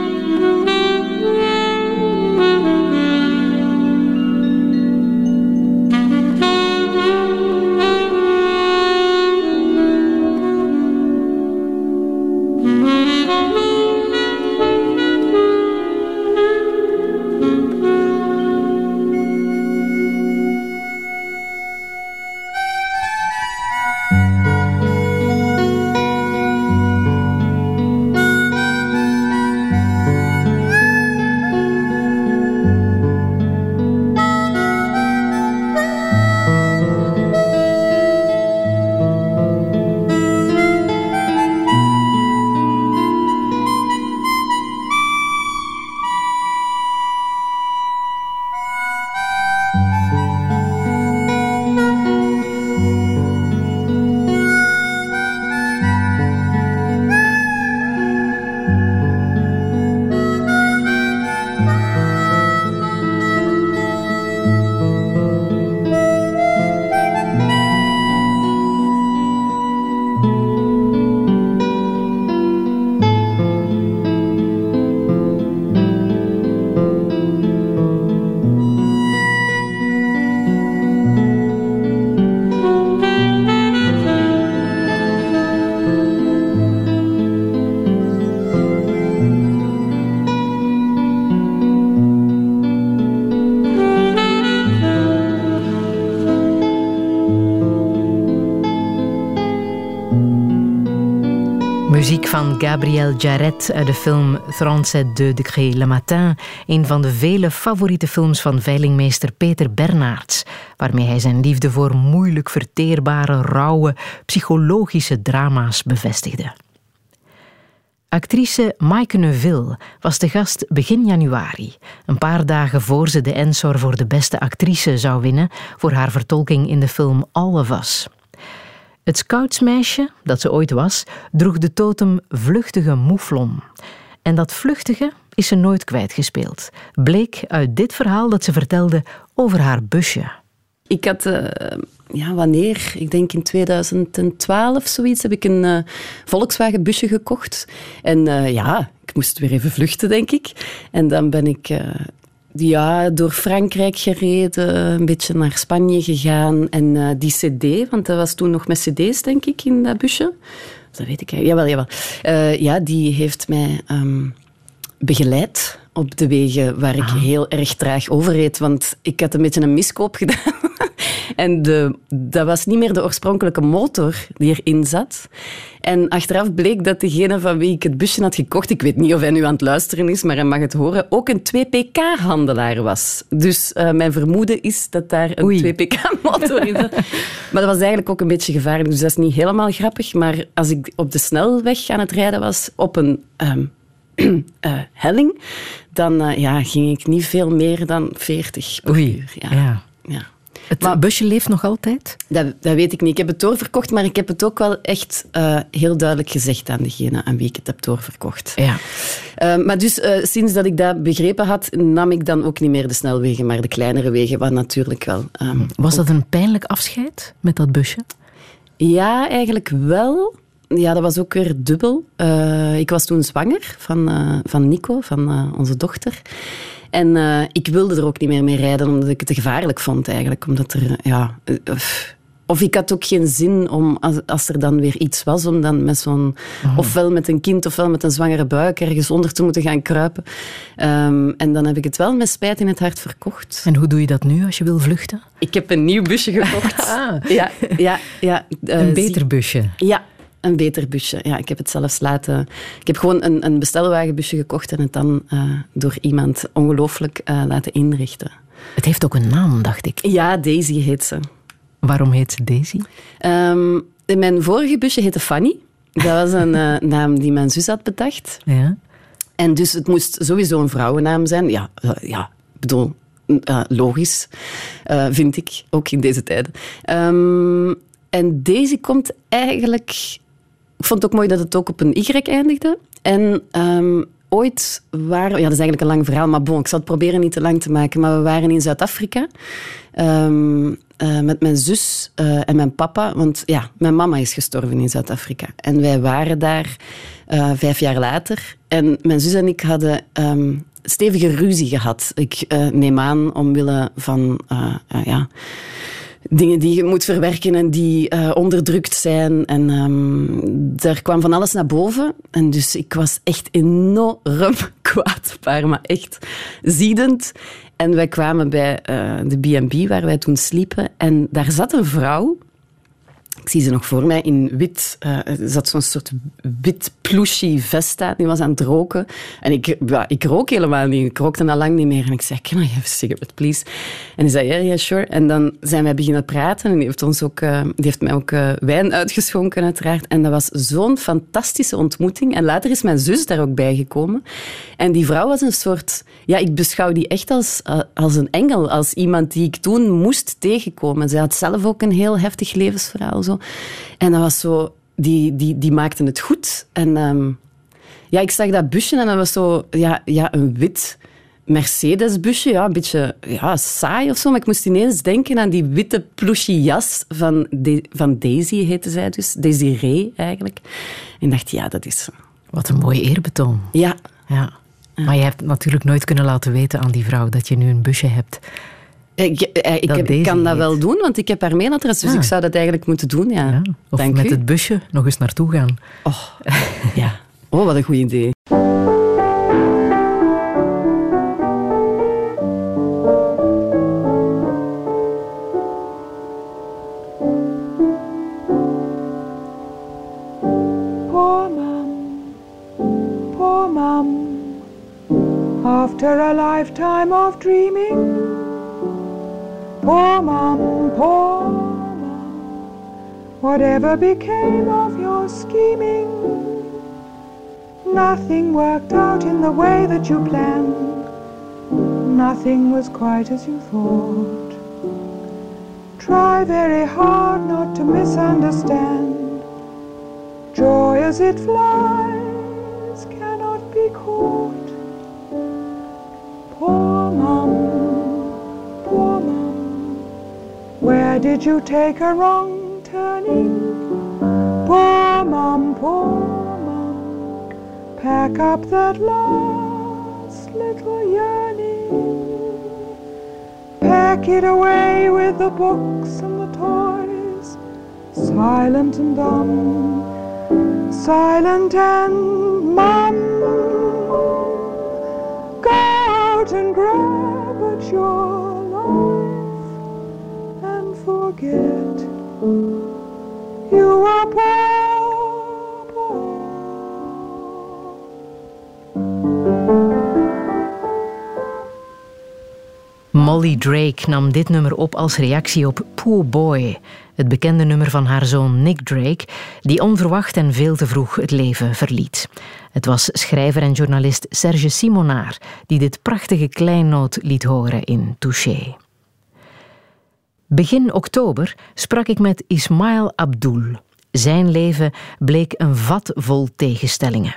Gabriel Jarret uit de film 37 degrés le matin. Een van de vele favoriete films van veilingmeester Peter Bernards. Waarmee hij zijn liefde voor moeilijk verteerbare, rauwe, psychologische drama's bevestigde. Actrice Maaike Neuville was de gast begin januari. Een paar dagen voor ze de Ensor voor de beste actrice zou winnen voor haar vertolking in de film All of Us. Het scoutsmeisje, dat ze ooit was, droeg de totem vluchtige mouflon. En dat vluchtige is ze nooit kwijtgespeeld. Bleek uit dit verhaal dat ze vertelde over haar busje. ik had, eh, ja, wanneer? Ik denk in 2012 zoiets, heb ik een eh, Volkswagen busje gekocht. En eh, ja, ik moest weer even vluchten, denk ik. En dan ben ik ja, door Frankrijk gereden, een beetje naar Spanje gegaan. En eh, die cd, want dat was toen nog met cd's, denk ik, in dat busje. Dat weet ik eigenlijk. Jawel, jawel. Eh, ja, die heeft mij ehm, begeleid op de wegen waar ik heel erg traag overreed. Want ik had een beetje een miskoop gedaan. En de, dat was niet meer de oorspronkelijke motor die erin zat. En achteraf bleek dat degene van wie ik het busje had gekocht, ik weet niet of hij nu aan het luisteren is, maar hij mag het horen, ook een 2PK-handelaar was. Dus eh, mijn vermoeden is dat daar een 2PK-motor in zat. maar dat was eigenlijk ook een beetje gevaarlijk, dus dat is niet helemaal grappig. Maar als ik op de snelweg aan het rijden was, op een ehm, eh, helling, dan eh, ja, ging ik niet veel meer dan 40 per uur. Ja. Ja. Ja. Het busje leeft nog altijd? Dat, dat weet ik niet. Ik heb het doorverkocht, maar ik heb het ook wel echt eh, heel duidelijk gezegd aan degene aan wie ik het heb doorverkocht. Ja. Eh, maar dus eh, sinds dat ik dat begrepen had, nam ik dan ook niet meer de snelwegen, maar de kleinere wegen, wat natuurlijk wel... ehm, Was dat een pijnlijk afscheid met dat busje? Ja, eigenlijk wel. Ja, dat was ook weer dubbel. Ik was toen zwanger van, van Nico, van onze dochter. En eh, ik wilde er ook niet meer mee rijden, omdat ik het te gevaarlijk vond eigenlijk. Omdat er, ja... eh, of, of ik had ook geen zin om, als, als er dan weer iets was, om dan met zo'n... Ofwel met een kind, ofwel met een zwangere buik ergens onder te moeten gaan kruipen. Ehm, en dan heb ik het wel met spijt in het hart verkocht. En hoe doe je dat nu als je wil vluchten? Ik heb een nieuw busje gekocht. Ja, ja, ja. eh, een beter busje. ja, een beter busje. Ja, ik heb het zelfs laten... Ik heb gewoon een, een bestelwagenbusje gekocht en het dan eh, door iemand ongelooflijk eh, laten inrichten. Het heeft ook een naam, dacht ik. Ja, Daisy heet ze. Waarom heet ze Daisy? Ehm, mijn vorige busje heette Fanny. Dat was een eh, naam die mijn zus had bedacht. Ja. En dus het moest sowieso een vrouwennaam zijn. Ja, ja ik bedoel, eh, logisch, vind ik, ook in deze tijden. Ehm, en deze komt eigenlijk... Ik vond het ook mooi dat het ook op een Y eindigde. En ehm, ooit waren... Ja, dat is eigenlijk een lang verhaal, maar bon, ik zal het proberen niet te lang te maken. Maar we waren in Zuid-Afrika ehm, eh, met mijn zus eh, en mijn papa. Want ja, mijn mama is gestorven in Zuid-Afrika. En wij waren daar eh, vijf jaar later. En mijn zus en ik hadden ehm, stevige ruzie gehad. Ik neem aan omwille van... ja, dingen die je moet verwerken en die eh, onderdrukt zijn. En ehm er kwam van alles naar boven. En dus ik was echt enorm kwaad op haar, maar echt ziedend. En wij kwamen bij eh, de B&B waar wij toen sliepen. En daar zat een vrouw. Ik zie ze nog voor mij in wit. eh, er zat zo'n soort wit plushy vest aan. Die was aan het roken. En ik, ja, ik rook helemaal niet. Ik rookte al lang niet meer. En ik zei, can I have a cigarette, please? En die zei, ja, ja, sure. En dan zijn wij beginnen praten. En die heeft, ons ook, eh, die heeft mij ook eh, wijn uitgeschonken, uiteraard. En dat was zo'n fantastische ontmoeting. En later is mijn zus daar ook bij gekomen. En die vrouw was een soort... Ja, ik beschouw die echt als, als een engel. Als iemand die ik toen moest tegenkomen. Zij had zelf ook een heel heftig levensverhaal. Zo. En dat was zo... Die, die, die maakte het goed. En ehm, ja, ik zag dat busje en dat was zo... Ja, ja een wit... Mercedes-busje, ja, een beetje ja, saai of zo. Maar ik moest ineens denken aan die witte plushy jas van, De- van Daisy, heette zij dus. Desiree, eigenlijk. En ik dacht, ja, dat is... Wat een mooi eerbetoon. Ja. ja. Maar je hebt natuurlijk nooit kunnen laten weten aan die vrouw dat je nu een busje hebt. Ik, eh, ik Dat kan dat heet. wel doen, want ik heb haar mailadres, dus Ah. ik zou dat eigenlijk moeten doen. Ja. Of Dank met u. het busje nog eens naartoe gaan. Ja. Oh, wat een goed idee. Poor mum, poor mum, after a lifetime of dreaming. Poor mum, poor mum, whatever became of your scheming? Nothing worked out in the way that you planned. Nothing was quite as you thought. Try very hard not to misunderstand. Joy as it flies Mum, did you take a wrong turning? Poor mum, poor mum, pack up that last little yearning. Pack it away with the books and the toys, silent and dumb, silent and mum. Go out and grab at your you poor, Molly Drake nam dit nummer op als reactie op Poor Boy, het bekende nummer van haar zoon Nick Drake, die onverwacht en veel te vroeg het leven verliet. Het was schrijver en journalist Serge Simonaar die dit prachtige kleinnoot liet horen in Touché. Begin oktober sprak ik met Ismail Abdul. Zijn leven bleek een vat vol tegenstellingen.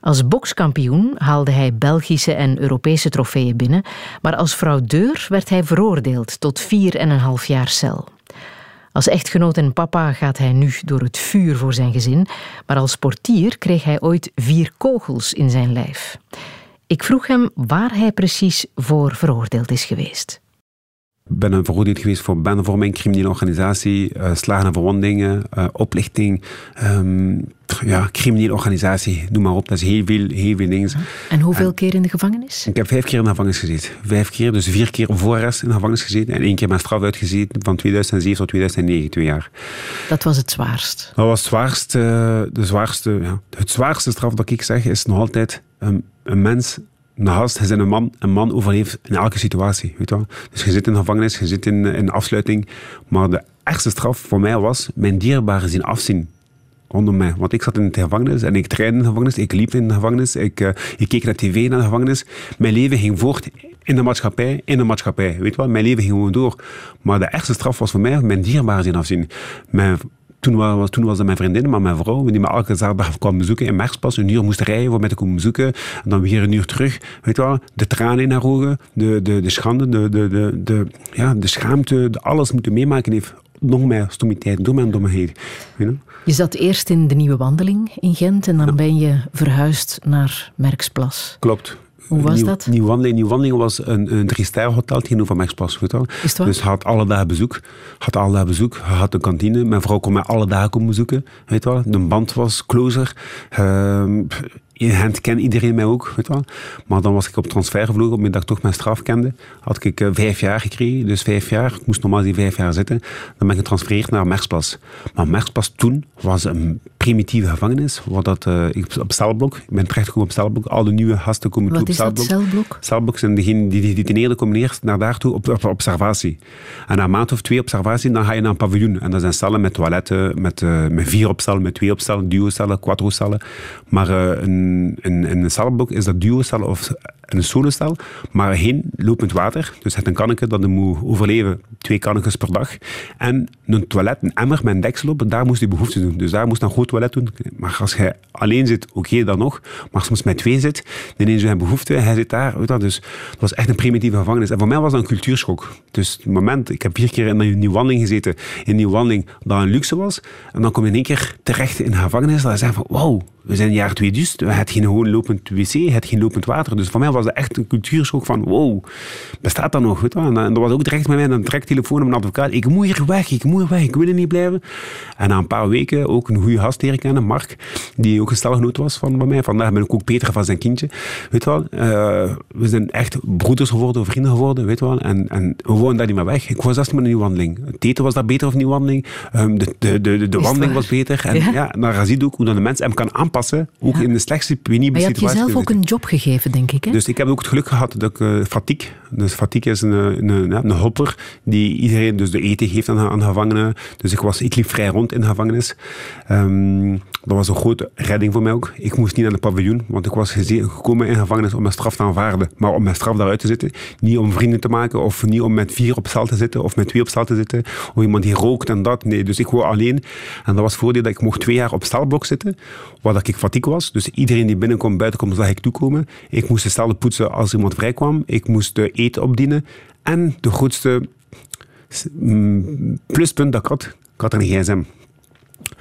Als bokskampioen haalde hij Belgische en Europese trofeeën binnen, maar als fraudeur werd hij veroordeeld tot vier en een half jaar cel. Als echtgenoot en papa gaat hij nu door het vuur voor zijn gezin, maar als portier kreeg hij ooit vier kogels in zijn lijf. Ik vroeg hem waar hij precies voor veroordeeld is geweest. Ik ben een veroordeeld geweest voor bendenvorming, criminele organisatie, uh, slagen en verwondingen, uh, oplichting, um, ja, criminele organisatie, noem maar op. Dat is heel veel, heel veel dingen. En hoeveel en, keer in de gevangenis? Ik heb vijf keer in de gevangenis gezeten. Vijf keer, dus vier keer voorrest in de gevangenis gezeten en één keer mijn straf uitgezeten van 2007 tot 2009, twee jaar. Dat was het zwaarst? Dat was het zwaarste, de zwaarste, ja. Het zwaarste straf dat ik zeg is nog altijd um, een mens een gast, hij is een man. Een man overleeft in elke situatie. Weet je? Dus je zit in de gevangenis, je zit in, in afsluiting. Maar de ergste straf voor mij was mijn dierbare zien afzien rondom mij. Want ik zat in de gevangenis en ik trainde in de gevangenis, ik liep in de gevangenis, ik, uh, ik keek naar tv naar de gevangenis. Mijn leven ging voort in de maatschappij, in de maatschappij. Weet je wel, mijn leven ging gewoon door. Maar de ergste straf was voor mij mijn dierbare zien afzien. Mijn toen was, toen was dat mijn vriendin, maar mijn vrouw, die me elke zaterdag kwam bezoeken in Merkspas. Een uur moest rijden voor mij te komen bezoeken. En dan weer een uur terug. Weet je wel, de tranen in haar ogen, de, de, de schande, de, de, de, de, ja, de schaamte, de alles moeten meemaken heeft. Nog meer stomiteit, door mijn dommeheid. Weet je? je zat eerst in de Nieuwe Wandeling in Gent en dan ja. ben je verhuisd naar Merksplas. Klopt. Hoe was nieuw, dat? Nieuw Wandeling, nieuw wandeling was een, een drie-ster hotel tegenover. Weet je Is? Dus had alle dagen bezoek. Had alle dagen bezoek. Had een kantine. Mijn vrouw kon mij alle dagen komen bezoeken. Weet je wel? De band was closer. Uh, in Gent kent iedereen mij ook, weet wel. Maar dan was ik op transfer gevlogen, omdat ik toch mijn straf kende. Had ik uh, vijf jaar gekregen, dus vijf jaar. Ik moest normaal die vijf jaar zitten. Dan ben ik getransfereerd naar Merksplas. Maar Merksplas toen was een primitieve gevangenis. Waar dat, uh, ik op celblok, ik ben terechtgekomen op celblok. Al de nieuwe gasten komen Wat toe op celblok. Wat is dat, celblok? Celblok zijn degenen die gedetineerden komen eerst naar daartoe op, op, observatie. En na een maand of twee observatie, dan ga je naar een paviljoen. En dat zijn cellen met toiletten, met, uh, met vier op cellen, met twee op cellen, duo-cellen, quattro-cellen. Maar een in, in een celblok is dat duocel of een solocel, maar geen lopend water. Dus je hebt een kanneke dat je moet overleven, twee kannekes per dag. En een toilet, een emmer met een deksel op, daar moest je behoefte doen. Dus daar moest je een groot toilet doen. Maar als je alleen zit, oké dan nog. Maar je met twee zit, dan is je behoefte, hij zit daar. Dat, dus dat was echt een primitieve gevangenis. En voor mij was dat een cultuurschok. Dus het moment, ik heb vier keer in een nieuwe wandeling gezeten, in een nieuwe wandeling dat een luxe was. En dan kom je in één keer terecht in een gevangenis, dat je zegt van, wow, we zijn in het jaar 2000, we hebben geen gewoon lopend wc, je hebt geen lopend water. Dus voor mij was dat echt een cultuurschok van, wow, bestaat dat nog? Weet je? En, dat was ook direct met mij een direct telefoon op een advocaat. Ik moet hier weg, ik moet hier weg, ik wil er niet blijven. En na een paar weken ook een goede gast leren kennen, Mark, die ook een stelgenoot was van bij mij. Vandaag ben ik ook Peter van zijn kindje. Weet wel, uh, we zijn echt broeders geworden, vrienden geworden, weet wel. En, en we woonden daar niet meer weg. Ik was zelfs met een nieuwe wandeling. Het eten was daar beter of nieuwe wandeling. Um, de de, de, de, de wandeling was beter. En ja, ja dan zie je ook hoe dan de mens hem kan aanpassen, ook ja. in de slechtste penibele Maar je hebt jezelf ook een job gegeven, denk ik, hè? Dus ik heb ook het geluk gehad dat ik uh, Fatiek, dus Fatiek is een, een, een, hopper die iedereen dus de eten geeft aan, aan gevangenen. Dus ik, was, ik liep vrij rond in gevangenis. Um, dat was een grote redding voor mij ook. Ik moest niet naar de paviljoen, want ik was gekomen in gevangenis om mijn straf te aanvaarden. Maar om mijn straf daaruit te zitten. Niet om vrienden te maken of niet om met vier op cel te zitten of met twee op cel te zitten. Of iemand die rookt en dat. Nee, dus ik wou alleen. En dat was voordeel dat ik mocht twee jaar op celblok zitten, waar ik fatiek was. Dus iedereen die binnenkomt, buitenkomt, zag ik toekomen. Ik moest de cellen poetsen als iemand vrijkwam. Ik moest de eten opdienen. En de grootste Pluspunt dat ik had, ik had een gsm.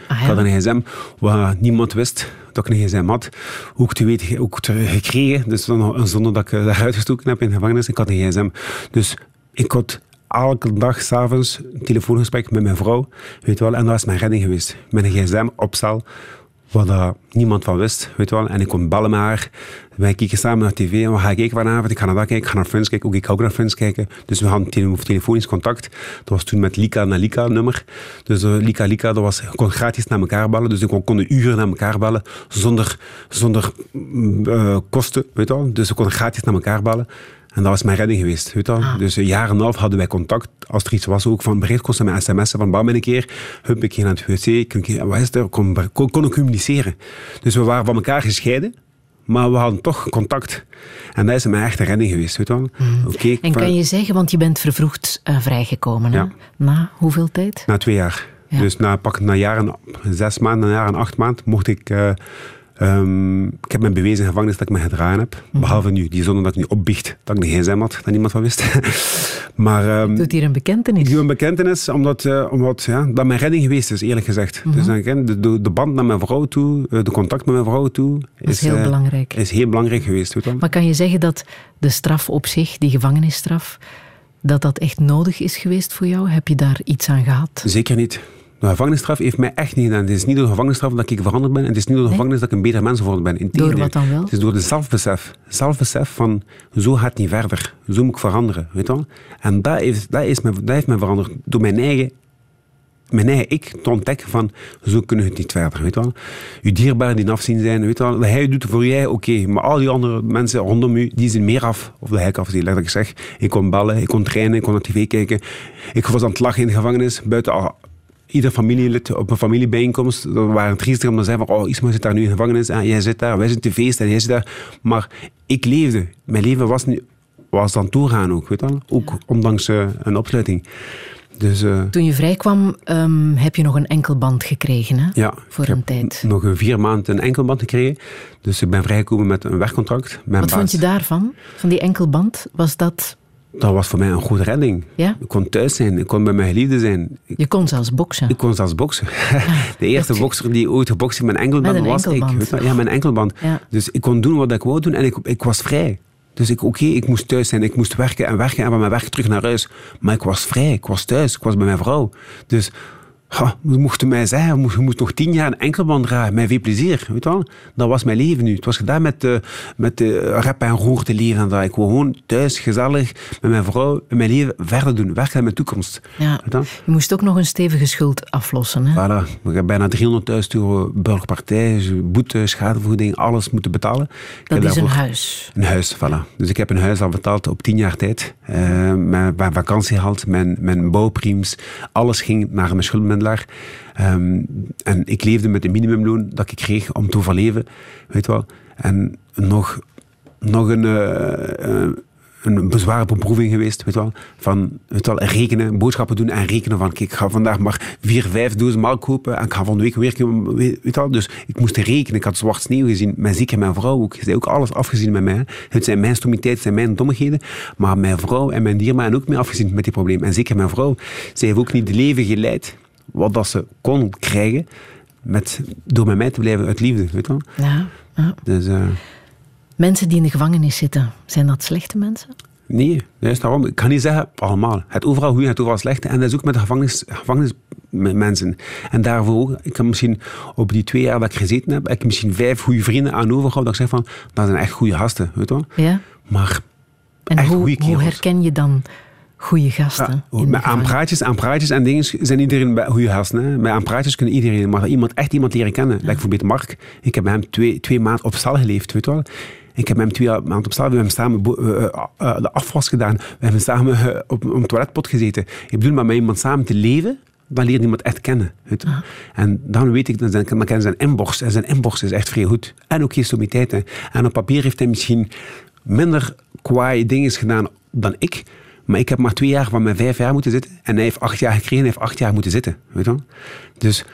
Ah, Ik had een gsm waar niemand wist dat ik een gsm had. Hoe ik te weten ook te gekregen, dus dan- zonder dat ik eh, daaruit gestoken heb in de gevangenis. Ik had een gsm. Dus ik had elke dag s'avonds een telefoongesprek met mijn vrouw. Weet wel, en dat is mijn redding geweest. Met een gsm op cel, dat niemand van wist. Weet wel. En ik kon bellen met haar. Wij keken samen naar tv. En wat ga ik kijken vanavond? Ik ga naar dat kijken. Ik ga naar Friends kijken. Ook ik ga ook naar Friends kijken. Dus we hadden tele telefonisch contact. Dat was toen met Lika naar Lika nummer. Dus eh, Lika Lika, dat was, kon gratis naar elkaar bellen. Dus ik kon, uren naar elkaar bellen. Zonder, zonder mm, eh, kosten. Weet wel. Dus we konden gratis naar elkaar bellen. En dat was mijn redding geweest. Weet wel. Dus een jaar en een half hadden wij contact. Als er iets was, ook van berichtkosten met sms'en. Van bam een keer. Hup, ik ging naar het wc. Ik, ik, wat is er? Kon, kon, kon communiceren. Dus we waren van elkaar gescheiden. Maar we hadden toch contact. En dat is mijn echte redding geweest. Weet wel. Ik- En kan je zeggen, want je bent vervroegd eh, vrijgekomen, hè? Na hoeveel tijd? Na twee jaar. Dus na, pak, na jaren, zes maanden, na jaren acht maanden, mocht ik... eh, ehm, ik heb mijn bewezen gevangenis dat ik me gedragen heb. Mhm. Behalve nu, die zonder dat ik nu opbiecht dat ik een gsm had, dat niemand van wist. maar... ehm, Doet hier een bekentenis? Ik doe een bekentenis, omdat, eh, omdat ja, dat mijn redding geweest is, eerlijk gezegd. Mhm. Dus dan, de, de, band naar mijn vrouw toe, eh, de contact met mijn vrouw toe... is heel eh, belangrijk. Is heel belangrijk geweest, weet. Maar kan je zeggen dat de straf op zich, die gevangenisstraf, dat dat echt nodig is geweest voor jou? Heb je daar iets aan gehad? Zeker niet. De gevangenisstraf heeft mij echt niet gedaan. Het is niet door de gevangenisstraf dat ik veranderd ben. En het is niet door de gevangenis dat ik een beter mens geworden ben. Integendeel. Door wat dan wel? Het is door de zelfbesef. Zelfbesef van, zo gaat het niet verder. Zo moet ik veranderen. Weet je wel? En dat heeft, dat, is mij, dat heeft mij veranderd. Door mijn eigen, mijn eigen ik te ontdekken van, zo kunnen we het niet verder. Weet je wel? Je dierbaren die afzien zijn. Weet je wel? Dat hij doet voor jij, oké. Maar al die andere mensen rondom u, die zijn meer af. Of hij afzien. Let ik zeg. Ik kon bellen, ik kon trainen, ik kon naar tv kijken. Ik was aan het lachen in de gevangenis. Buiten al ieder familielid op een familiebijeenkomst, we waren triestig om te zeggen van, oh, Isma zit daar nu in de gevangenis en jij zit daar, wij zitten te feest en jij zit daar. Maar ik leefde. Mijn leven was, niet, was aan het doorgaan ook, weet je wel. Ook ondanks eh, een opsluiting. Dus eh, Toen je vrijkwam, ehm, heb je nog een enkelband gekregen, hè? ja, Voor een tijd. nog een vier maanden een enkelband gekregen. Dus ik ben vrijgekomen met een werkcontract. Mijn Wat baas, vond je daarvan? Van die enkelband? Was dat... Dat was voor mij een goede redding. Ja? Ik kon thuis zijn, ik kon bij mijn geliefde zijn. Je kon zelfs boksen. Ik kon zelfs boksen. De eerste bokser die ooit gebokst heeft met een enkelband Met was enkelband. ik. Ja, een enkelband. Ja. Dus ik kon doen wat ik wou doen en ik, ik was vrij. Dus ik, oké, ik moest thuis zijn. Ik moest werken en werken en van mijn werk terug naar huis. Maar ik was vrij. Ik was thuis. Ik was bij mijn vrouw. Dus ze mochten mij zeggen, je moest nog tien jaar een enkelband dragen. Met veel plezier. Weet wel? Dat was mijn leven nu. Het was gedaan met, de met de rap en roer te leven. En dat ik gewoon thuis, gezellig, met mijn vrouw, en mijn leven verder doen. Werken aan mijn toekomst. Ja. Je moest ook nog een stevige schuld aflossen, hè? Voilà. Ik heb bijna 300.000 euro burgerpartij, boete, schadevergoeding, alles moeten betalen. Ik Dat is een huis. Een huis, voilà. Dus ik heb een huis al betaald op tien jaar tijd. Eh, mijn, mijn mijn, mijn alles ging naar mijn Ehm, en ik leefde met een minimumloon dat ik kreeg om te overleven, weet wel. En nog, nog een... eh, een bezware beproeving geweest, weet wel, van weet wel, rekenen, boodschappen doen en rekenen van, kijk, ik ga vandaag maar vier, vijf dozen melk kopen en ik ga van de week werken, weet wel, dus ik moest rekenen, ik had zwart sneeuw gezien, mijn zeker mijn vrouw ook, ze ook alles afgezien met mij, het zijn mijn stommiteiten, het zijn mijn dommigheden, maar mijn vrouw en mijn dierma hebben ook mee afgezien met die probleem, en zeker mijn vrouw, zij heeft ook niet het leven geleid wat dat ze kon krijgen, met, door met mij te blijven uit liefde, weet je wel. Ja, ja. Dus... eh, Mensen die in de gevangenis zitten, zijn dat slechte mensen? Nee, juist daarom. Ik kan niet zeggen allemaal. Het overal goede, het overal slechte. En dat is ook met de gevangenis, gevangenismensen. En daarvoor ook, ik kan misschien op die twee jaar dat ik gezeten heb, heb ik misschien vijf goede vrienden aan overgehouden. Dat ik zeg van, dat zijn echt goede gasten, weet je wel. Ja. Maar En echt hoe, goede hoe kerels. herken je dan goede gasten? Met aan praatjes, aan praatjes en dingen zijn iedereen bij goede gasten. Hè. Met aan praatjes kunnen iedereen, maar iemand, echt iemand leren kennen. Like bijvoorbeeld Mark. Ik heb met hem twee, twee maanden op cel geleefd, weet je wel. Ik heb met hem twee maanden op cel, we hebben samen eh, eh, eh, de afwas gedaan. We hebben samen op, een toiletpot gezeten. Ik bedoel, maar met iemand samen te leven, dan leert iemand echt kennen. Weet je. En dan weet ik, dan, dan ken ik zijn inborst. En zijn inborst is echt vrij goed. En ook geen stommiteiten. En op papier heeft hij misschien minder kwaaie dingen gedaan dan ik. Maar ik heb maar twee jaar van mijn vijf jaar moeten zitten. En hij heeft acht jaar gekregen en hij heeft acht jaar moeten zitten. Weet je wel? Dus,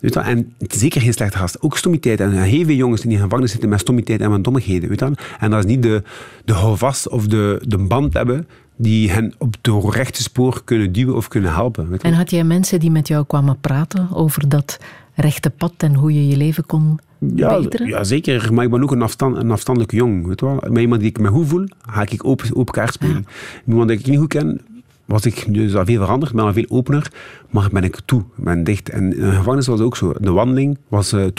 weet je wel? En het zeker geen slechte gast. Ook stommiteit. En heel veel jongens die in de gevangenis zitten met stommiteit en met dommigheden. Weet je wel? En dat is niet de, de houvast of de, de band hebben die hen op de rechte spoor kunnen duwen of kunnen helpen. Weet je En had jij mensen die met jou kwamen praten over dat rechte pad en hoe je je leven kon Ja, beteren? ja, zeker. Maar ik ben ook een, afstand, een afstandelijke jong. Weet je wel. Met iemand die ik me goed voel, ga ik open, open kaart spelen. Iemand die ik niet goed ken, was ik dus al veel veranderd, ben al veel opener. Maar ben ik toe, ben dicht. En in de gevangenis was het ook zo. De wandeling was uh, in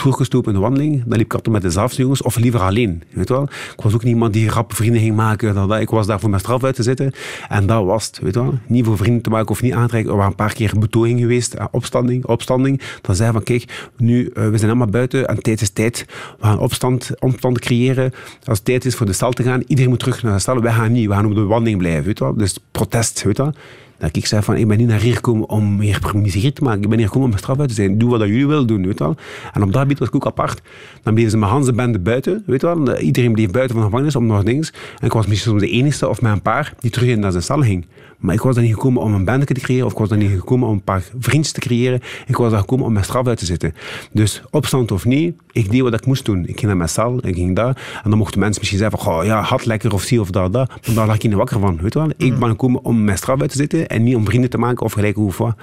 de wandeling. Dan liep ik altijd met dezelfde jongens, of liever alleen. Weet wel. Ik was ook niet iemand die rappe vrienden ging maken. Dat. Ik was daar voor mijn straf uit te zitten. En dat was het. Weet wel. Niet voor vrienden te maken of niet aantrekken. Er waren een paar keer betoging geweest. eh, Opstanding, opstanding. Dan zei van, kijk, nu, uh, we zijn allemaal buiten. En tijd is tijd. We gaan opstand, opstand creëren. Als het tijd is voor de stal te gaan, iedereen moet terug naar de stal. Wij gaan niet. We gaan op de wandeling blijven. Weet wel. Dus protest. Weet wel. Dat ik zei van, ik ben niet naar hier gekomen om meer miserie te maken. Ik ben hier gekomen om mijn straf uit te zijn. Doe wat jullie willen doen, weet wel. En op dat gebied was ik ook apart. Dan bleven ze met Hanse bende buiten, weet wel. Iedereen bleef buiten van de gevangenis om nog dingen. En ik was misschien soms de enige of met een paar die terug naar zijn stal ging. Maar ik was daar niet gekomen om een bende te creëren of ik was daar niet gekomen om een paar vrienden te creëren. Ik was daar gekomen om mijn straf uit te zitten. Dus opstand of niet, ik deed wat ik moest doen. Ik ging naar mijn stal, ik ging daar. En dan mochten mensen misschien zeggen van, oh, ja, had lekker of zie of dat, dat. Maar daar lag ik niet wakker van, weet je wel. Ik ben gekomen om mijn straf uit te zitten en niet om vrienden te maken of gelijk hoe of wat.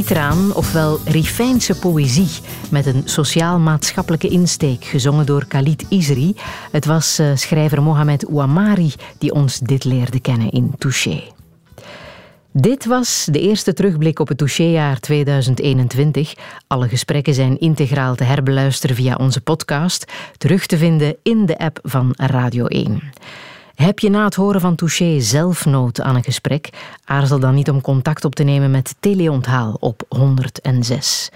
Itraan, ofwel Rifijnse poëzie, met een sociaal-maatschappelijke insteek, gezongen door Khalid Isri. Het was eh, schrijver Mohamed Ouamari die ons dit leerde kennen in Touché. Dit was de eerste terugblik op het Touchéjaar 2021. Alle gesprekken zijn integraal te herbeluisteren via onze podcast, terug te vinden in de app van Radio 1. Heb je na het horen van Touché zelf nood aan een gesprek? Aarzel dan niet om contact op te nemen met Teleonthaal op 106.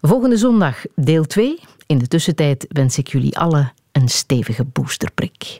Volgende zondag deel 2. In de tussentijd wens ik jullie allen een stevige boosterprik.